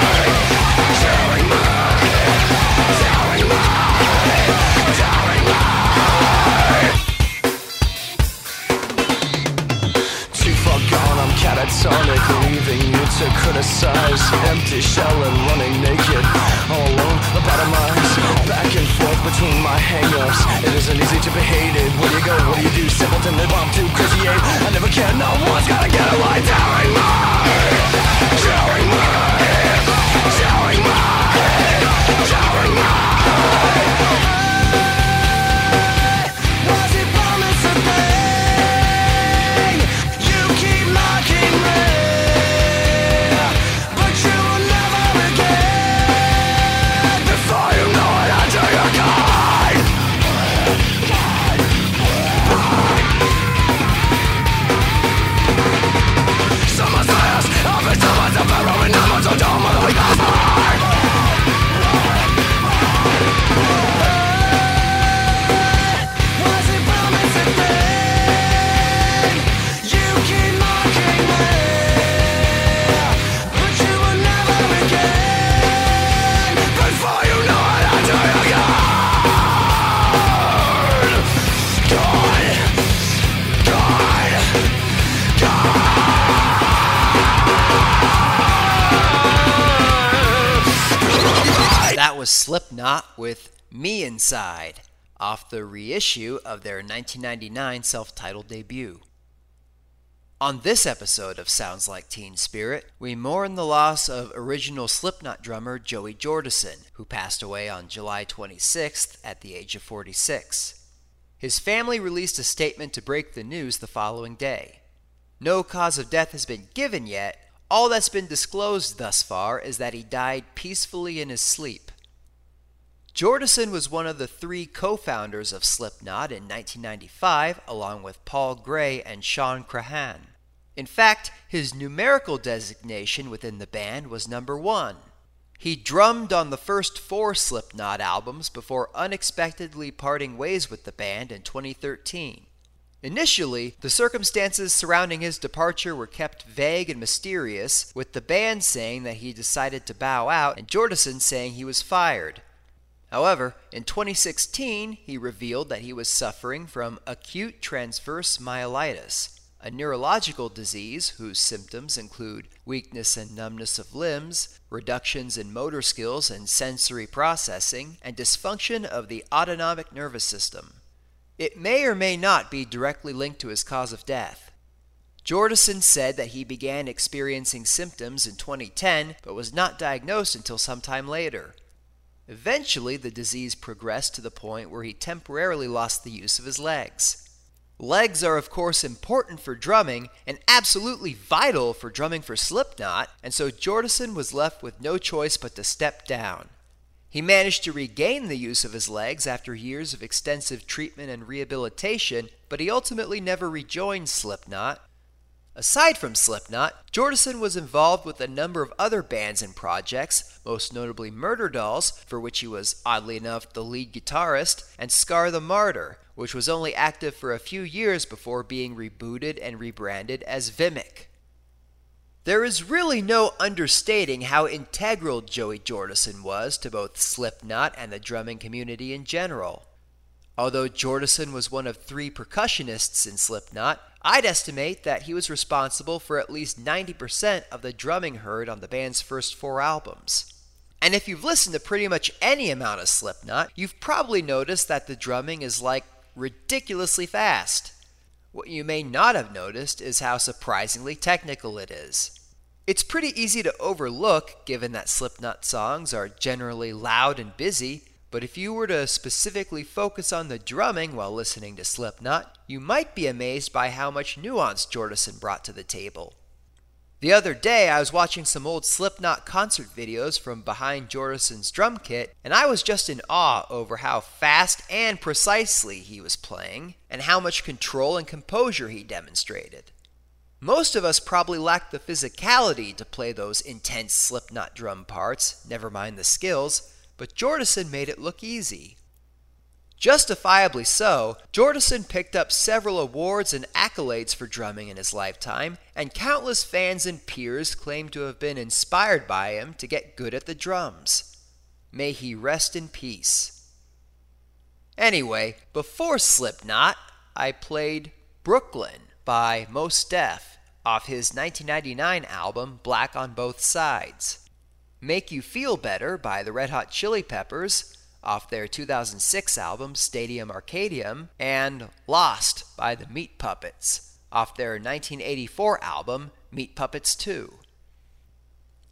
telling my, telling my, Catatonic, leaving you to criticize. empty shell and running naked. All alone, the bottom lines, back and forth between my hang-ups. It isn't easy to be hated. Where do you go? What do you do? Simpleton live I'm too crazy. ape. I never can. No one's gotta get away. Telling me, telling me, telling me, telling me. Was Slipknot with Me Inside off the reissue of their 1999 self titled debut. On this episode of Sounds Like Teen Spirit, we mourn the loss of original Slipknot drummer Joey Jordison, who passed away on July 26th at the age of 46. His family released a statement to break the news the following day. No cause of death has been given yet. All that's been disclosed thus far is that he died peacefully in his sleep. Jordison was one of the three co founders of Slipknot in 1995, along with Paul Gray and Shawn Crahan. In fact, his numerical designation within the band was number one. He drummed on the first four Slipknot albums before unexpectedly parting ways with the band in 2013. Initially, the circumstances surrounding his departure were kept vague and mysterious, with the band saying that he decided to bow out and Jordison saying he was fired. However, in 2016, he revealed that he was suffering from acute transverse myelitis, a neurological disease whose symptoms include weakness and numbness of limbs, reductions in motor skills and sensory processing, and dysfunction of the autonomic nervous system. It may or may not be directly linked to his cause of death. Jordison said that he began experiencing symptoms in 2010 but was not diagnosed until sometime later. Eventually, the disease progressed to the point where he temporarily lost the use of his legs. Legs are, of course, important for drumming and absolutely vital for drumming for Slipknot, and so Jordison was left with no choice but to step down. He managed to regain the use of his legs after years of extensive treatment and rehabilitation, but he ultimately never rejoined Slipknot. Aside from Slipknot, Jordison was involved with a number of other bands and projects, most notably Murderdolls, for which he was, oddly enough, the lead guitarist, and Scar the Martyr, which was only active for a few years before being rebooted and rebranded as Vimic. There is really no understating how integral Joey Jordison was to both Slipknot and the drumming community in general. Although Jordison was one of three percussionists in Slipknot, I'd estimate that he was responsible for at least 90% of the drumming heard on the band's first four albums. And if you've listened to pretty much any amount of Slipknot, you've probably noticed that the drumming is like ridiculously fast. What you may not have noticed is how surprisingly technical it is. It's pretty easy to overlook given that Slipknot songs are generally loud and busy, but if you were to specifically focus on the drumming while listening to Slipknot, you might be amazed by how much nuance Jordison brought to the table. The other day, I was watching some old Slipknot concert videos from behind Jordison's drum kit, and I was just in awe over how fast and precisely he was playing, and how much control and composure he demonstrated. Most of us probably lack the physicality to play those intense Slipknot drum parts, never mind the skills, but Jordison made it look easy. Justifiably so, Jordison picked up several awards and accolades for drumming in his lifetime, and countless fans and peers claim to have been inspired by him to get good at the drums. May he rest in peace. Anyway, before Slipknot, I played Brooklyn by Mos Def off his 1999 album Black on Both Sides. Make You Feel Better by the Red Hot Chili Peppers off their 2006 album Stadium Arcadium, and Lost by the Meat Puppets off their 1984 album Meat Puppets 2.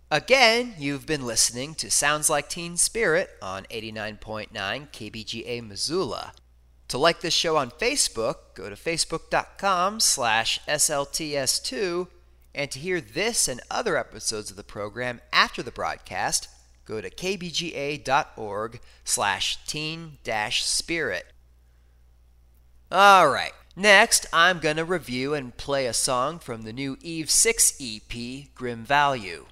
Again, you've been listening to Sounds Like Teen Spirit on 89.9 KBGA Missoula. To like this show on Facebook, go to facebook.com slash SLTS2, and to hear this and other episodes of the program after the broadcast, go to kbga.org slash teen dash spirit. Alright, next I'm going to review and play a song from the new Eve 6 EP, Grim Value.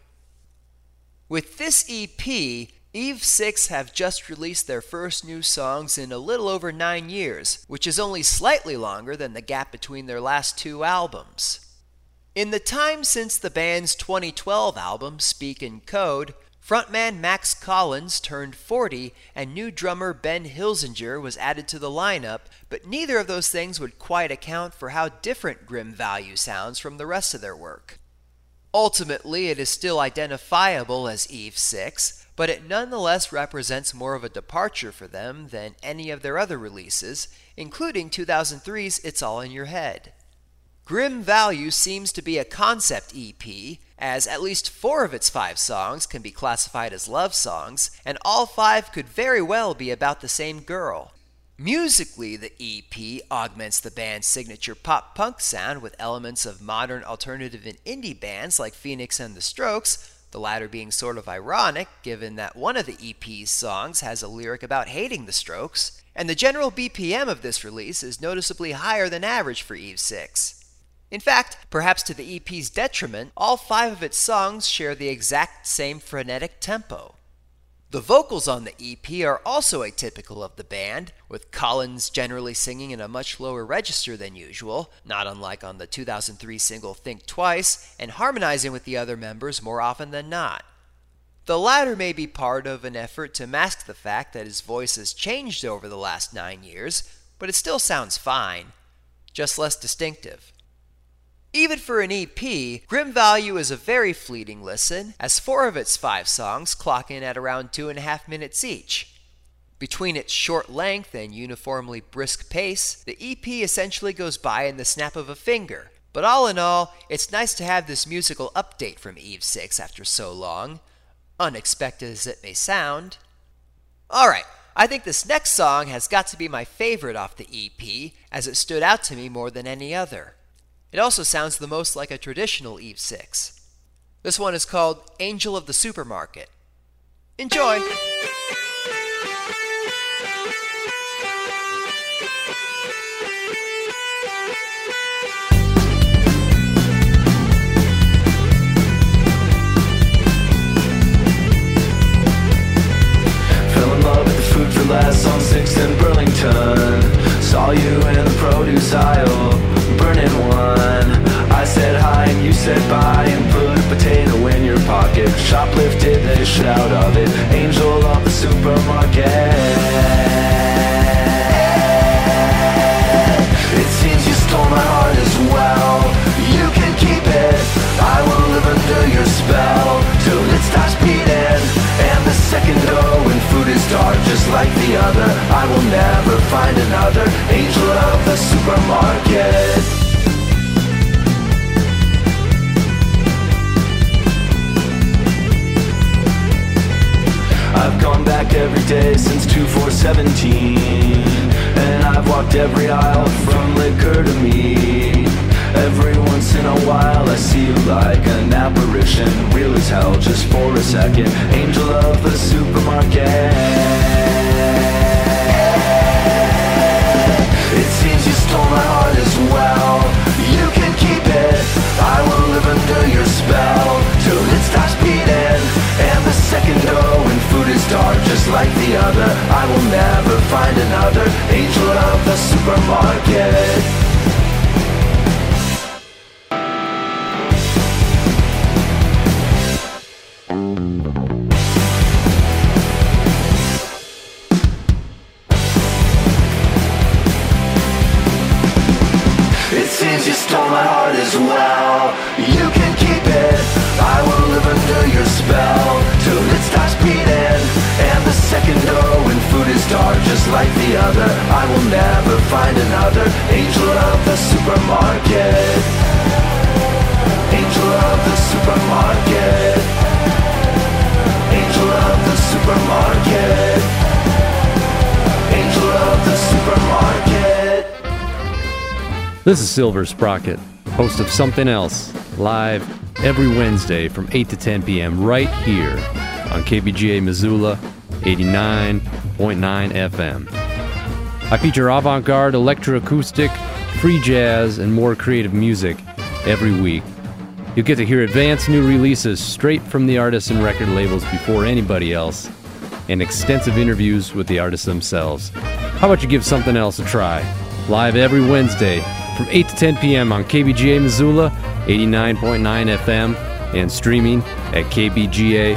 With this EP, Eve 6 have just released their first new songs in a little over nine years, which is only slightly longer than the gap between their last two albums. In the time since the band's 2012 album, Speak in Code, frontman Max Collins turned 40 and new drummer Ben Hilzinger was added to the lineup, but neither of those things would quite account for how different Grim Value sounds from the rest of their work. Ultimately, it is still identifiable as Eve 6, but it nonetheless represents more of a departure for them than any of their other releases, including 2003's It's All in Your Head. Grim Value seems to be a concept EP, as at least four of its five songs can be classified as love songs, and all five could very well be about the same girl. Musically, the EP augments the band's signature pop punk sound with elements of modern alternative and indie bands like Phoenix and the Strokes, the latter being sort of ironic given that one of the EP's songs has a lyric about hating the Strokes, and the general BPM of this release is noticeably higher than average for Eve 6. In fact, perhaps to the EP's detriment, all five of its songs share the exact same frenetic tempo. The vocals on the EP are also atypical of the band, with Collins generally singing in a much lower register than usual, not unlike on the 2003 single Think Twice, and harmonizing with the other members more often than not. The latter may be part of an effort to mask the fact that his voice has changed over the last nine years, but it still sounds fine, just less distinctive. Even for an EP, Grim Value is a very fleeting listen, as four of its five songs clock in at around two and a half minutes each. Between its short length and uniformly brisk pace, the EP essentially goes by in the snap of a finger. But all in all, it's nice to have this musical update from Eve 6 after so long, unexpected as it may sound. Alright, I think this next song has got to be my favorite off the EP, as it stood out to me more than any other. It also sounds the most like a traditional Eve 6. This one is called Angel of the Supermarket. Enjoy! Fell in love with the food for less on 6th and Burlington. Saw you in the produce aisle, burning one. I said hi and you said bye and put a potato in your pocket. Shoplifted the shit out of it. Angel of the supermarket. It seems you stole my heart as well. You can keep it. I will live under your spell till it stops beating. And the second dough dark, just like the other, I will never find another angel of the supermarket. I've gone back every day since 2417 And I've walked every aisle from liquor to meat Every once in a while I see you like an apparition. Real as hell just for a second. Angel of the supermarket. It seems you stole my heart as well. You can keep it. I will live under your spell Till it stops beating. And the second dough when food is dark Just like the other. I will never find another Angel of the supermarket Silver Sprocket, host of Something Else, live every Wednesday from 8 to 10 p.m. right here on KBGA Missoula 89.9 FM. I feature avant garde, electroacoustic, free jazz, and more creative music every week. You'll get to hear advanced new releases straight from the artists and record labels before anybody else, and extensive interviews with the artists themselves. How about you give something else a try? Live every Wednesday from 8 to 10 p.m. on KBGA Missoula, 89.9 FM, and streaming at kbga.org.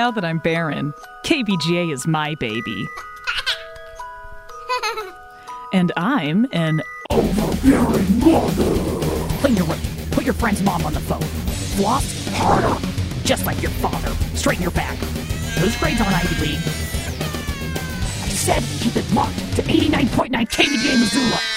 now that I'm barren, KBGA is my baby. and I'm an overbearing mother. Clean your room. Put your friend's mom on the phone. Floss harder, just like your father. Straighten your back. Those grades on Ivy League. I said keep it locked to 89.9 KBGA Missoula.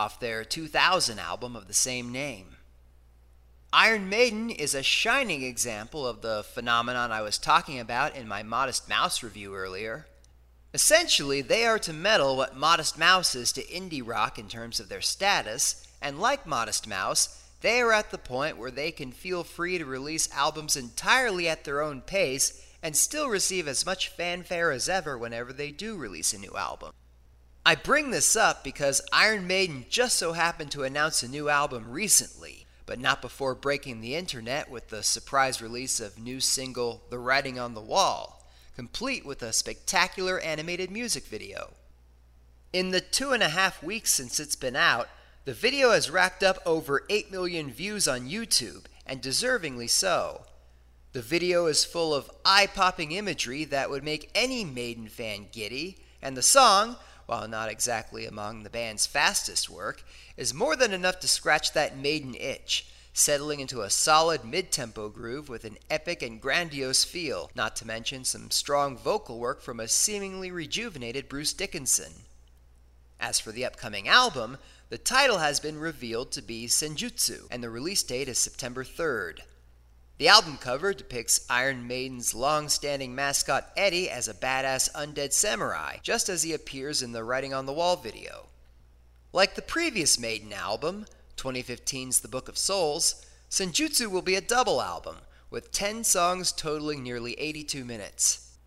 Off their 2000 album of the same name. Iron Maiden is a shining example of the phenomenon I was talking about in my Modest Mouse review earlier. Essentially, they are to metal what Modest Mouse is to indie rock in terms of their status, and like Modest Mouse, they are at the point where they can feel free to release albums entirely at their own pace and still receive as much fanfare as ever whenever they do release a new album. I bring this up because Iron Maiden just so happened to announce a new album recently, but not before breaking the internet with the surprise release of new single The Writing on the Wall, complete with a spectacular animated music video. In the two and a half weeks since it's been out, the video has racked up over 8 million views on YouTube, and deservingly so. The video is full of eye popping imagery that would make any Maiden fan giddy, and the song, while not exactly among the band's fastest work, is more than enough to scratch that Maiden itch, settling into a solid mid tempo groove with an epic and grandiose feel, not to mention some strong vocal work from a seemingly rejuvenated Bruce Dickinson. As for the upcoming album, the title has been revealed to be Senjutsu, and the release date is September 3rd. The album cover depicts Iron Maiden's long standing mascot Eddie as a badass undead samurai, just as he appears in the Writing on the Wall video. Like the previous Maiden album, 2015's The Book of Souls, Senjutsu will be a double album, with 10 songs totaling nearly 82 minutes.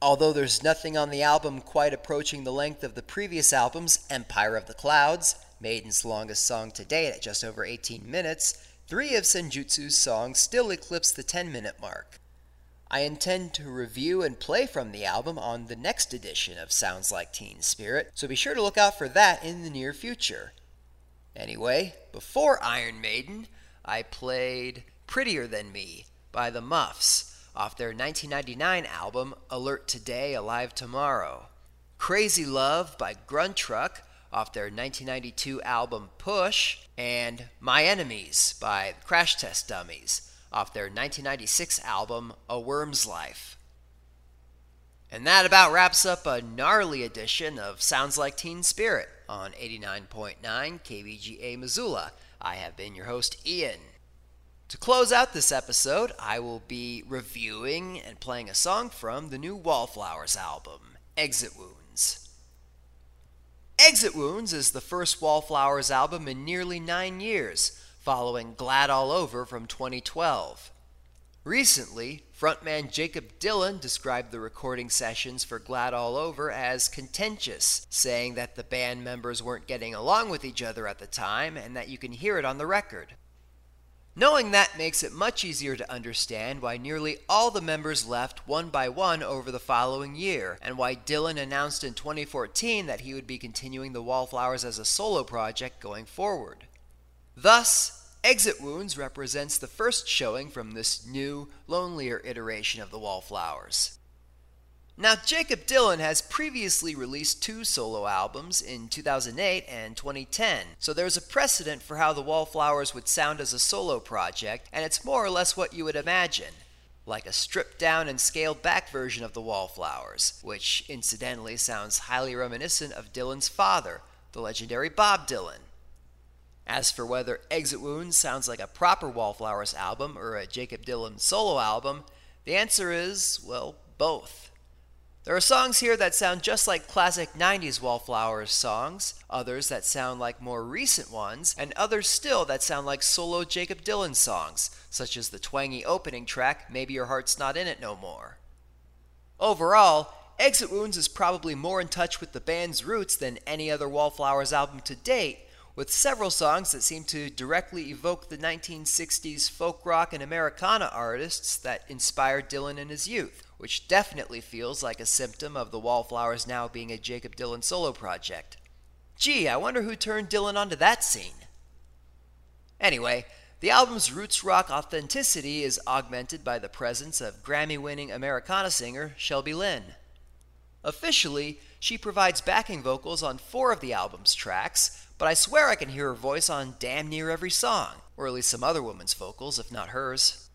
Although there's nothing on the album quite approaching the length of the previous album's Empire of the Clouds, Maiden's longest song to date at just over 18 minutes, three of Senjutsu's songs still eclipse the 10 minute mark. I intend to review and play from the album on the next edition of Sounds Like Teen Spirit, so be sure to look out for that in the near future. Anyway, before Iron Maiden, I played Prettier Than Me by the Muffs off their 1999 album Alert Today, Alive Tomorrow. Crazy Love by Gruntruck off their 1992 album Push, and My Enemies by Crash Test Dummies off their 1996 album A Worm's Life. And that about wraps up a gnarly edition of Sounds Like Teen Spirit on 89.9 KBGA Missoula. I have been your host, Ian. To close out this episode, I will be reviewing and playing a song from the new Wallflowers album, Exit Wounds. Exit Wounds is the first Wallflowers album in nearly nine years, following Glad All Over from 2012. Recently, frontman Jakob Dylan described the recording sessions for Glad All Over as contentious, saying that the band members weren't getting along with each other at the time and that you can hear it on the record. Knowing that makes it much easier to understand why nearly all the members left one by one over the following year, and why Dylan announced in 2014 that he would be continuing the Wallflowers as a solo project going forward. Thus, Exit Wounds represents the first showing from this new, lonelier iteration of the Wallflowers. Now, Jakob Dylan has previously released two solo albums in 2008 and 2010, so there's a precedent for how the Wallflowers would sound as a solo project, and it's more or less what you would imagine. Like a stripped down and scaled back version of the Wallflowers, which incidentally sounds highly reminiscent of Dylan's father, the legendary Bob Dylan. As for whether Exit Wounds sounds like a proper Wallflowers album or a Jakob Dylan solo album, the answer is, well, both. There are songs here that sound just like classic 90s Wallflowers songs, others that sound like more recent ones, and others still that sound like solo Jakob Dylan songs, such as the twangy opening track, Maybe Your Heart's Not In It No More. Overall, Exit Wounds is probably more in touch with the band's roots than any other Wallflowers album to date, with several songs that seem to directly evoke the 1960s folk rock and Americana artists that inspired Dylan in his youth, which definitely feels like a symptom of the Wallflowers now being a Jakob Dylan solo project. Gee, I wonder who turned Dylan onto that scene. Anyway, the album's roots rock authenticity is augmented by the presence of Grammy winning Americana singer Shelby Lynne. Officially, she provides backing vocals on four of the album's tracks, but I swear I can hear her voice on damn near every song, or at least some other woman's vocals, if not hers.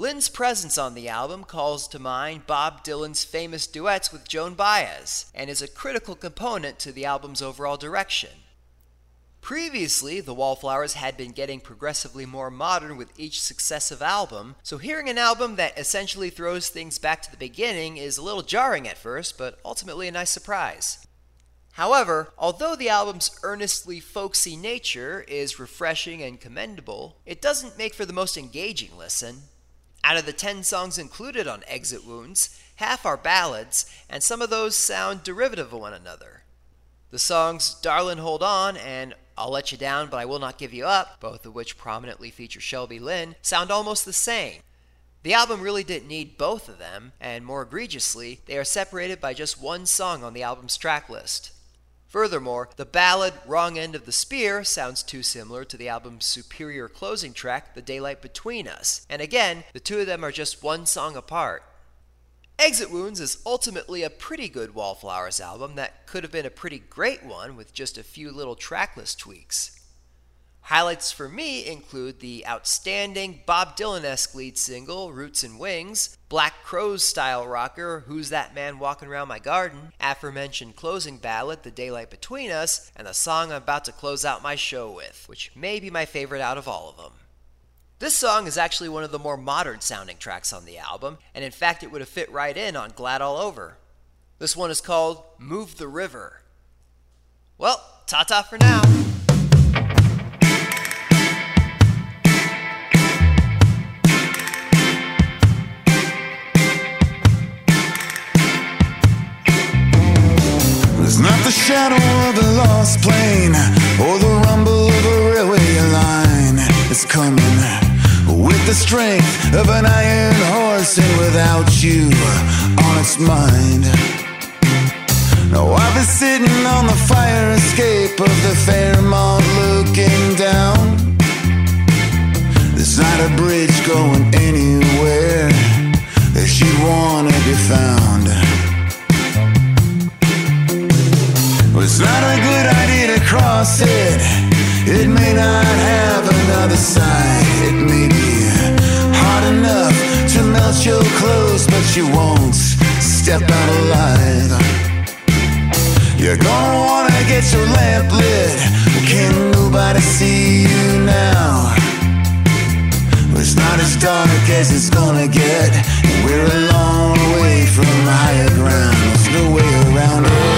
Lynne's presence on the album calls to mind Bob Dylan's famous duets with Joan Baez and is a critical component to the album's overall direction. Previously, the Wallflowers had been getting progressively more modern with each successive album, so hearing an album that essentially throws things back to the beginning is a little jarring at first, but ultimately a nice surprise. However, although the album's earnestly folksy nature is refreshing and commendable, it doesn't make for the most engaging listen. Out of the 10 songs included on Exit Wounds, half are ballads, and some of those sound derivative of one another. The songs Darlin' Hold On and I'll Let You Down But I Will Not Give You Up, both of which prominently feature Shelby Lynne, sound almost the same. The album really didn't need both of them, and more egregiously, they are separated by just one song on the album's track list. Furthermore, the ballad Wrong End of the Spear sounds too similar to the album's superior closing track, The Daylight Between Us, and again, the two of them are just one song apart. Exit Wounds is ultimately a pretty good Wallflowers album that could have been a pretty great one with just a few little tracklist tweaks. Highlights for me include the outstanding Bob Dylan esque lead single, Roots and Wings, Black Crowes style rocker, Who's That Man Walking Around My Garden, aforementioned closing ballad, The Daylight Between Us, and the song I'm about to close out my show with, which may be my favorite out of all of them. This song is actually one of the more modern sounding tracks on the album, and in fact, it would have fit right in on Glad All Over. This one is called Move the River. Well, ta ta for now. The shadow of a lost plane or the rumble of a railway line. It's coming with the strength of an iron horse and without you on its mind. Now I've been sitting on the fire escape of the Fairmont looking down. There's not a bridge going anywhere that she'd wanna be found. Idea to cross it. It may not have another side. It may be hot enough to melt your clothes, but you won't step out alive. You're gonna wanna get your lamp lit. Can nobody see you now? Well, It's not as dark as it's gonna get. We're a long way from higher ground. There's no way around it.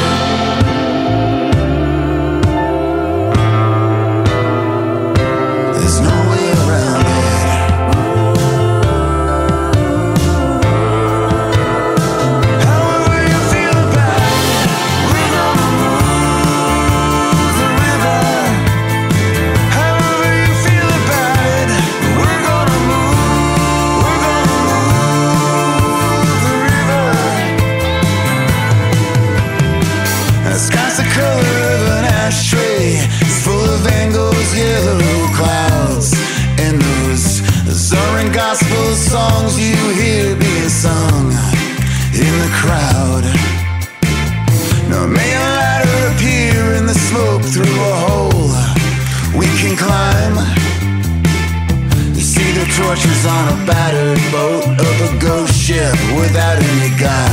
Battered boat of a ghost ship without any guide.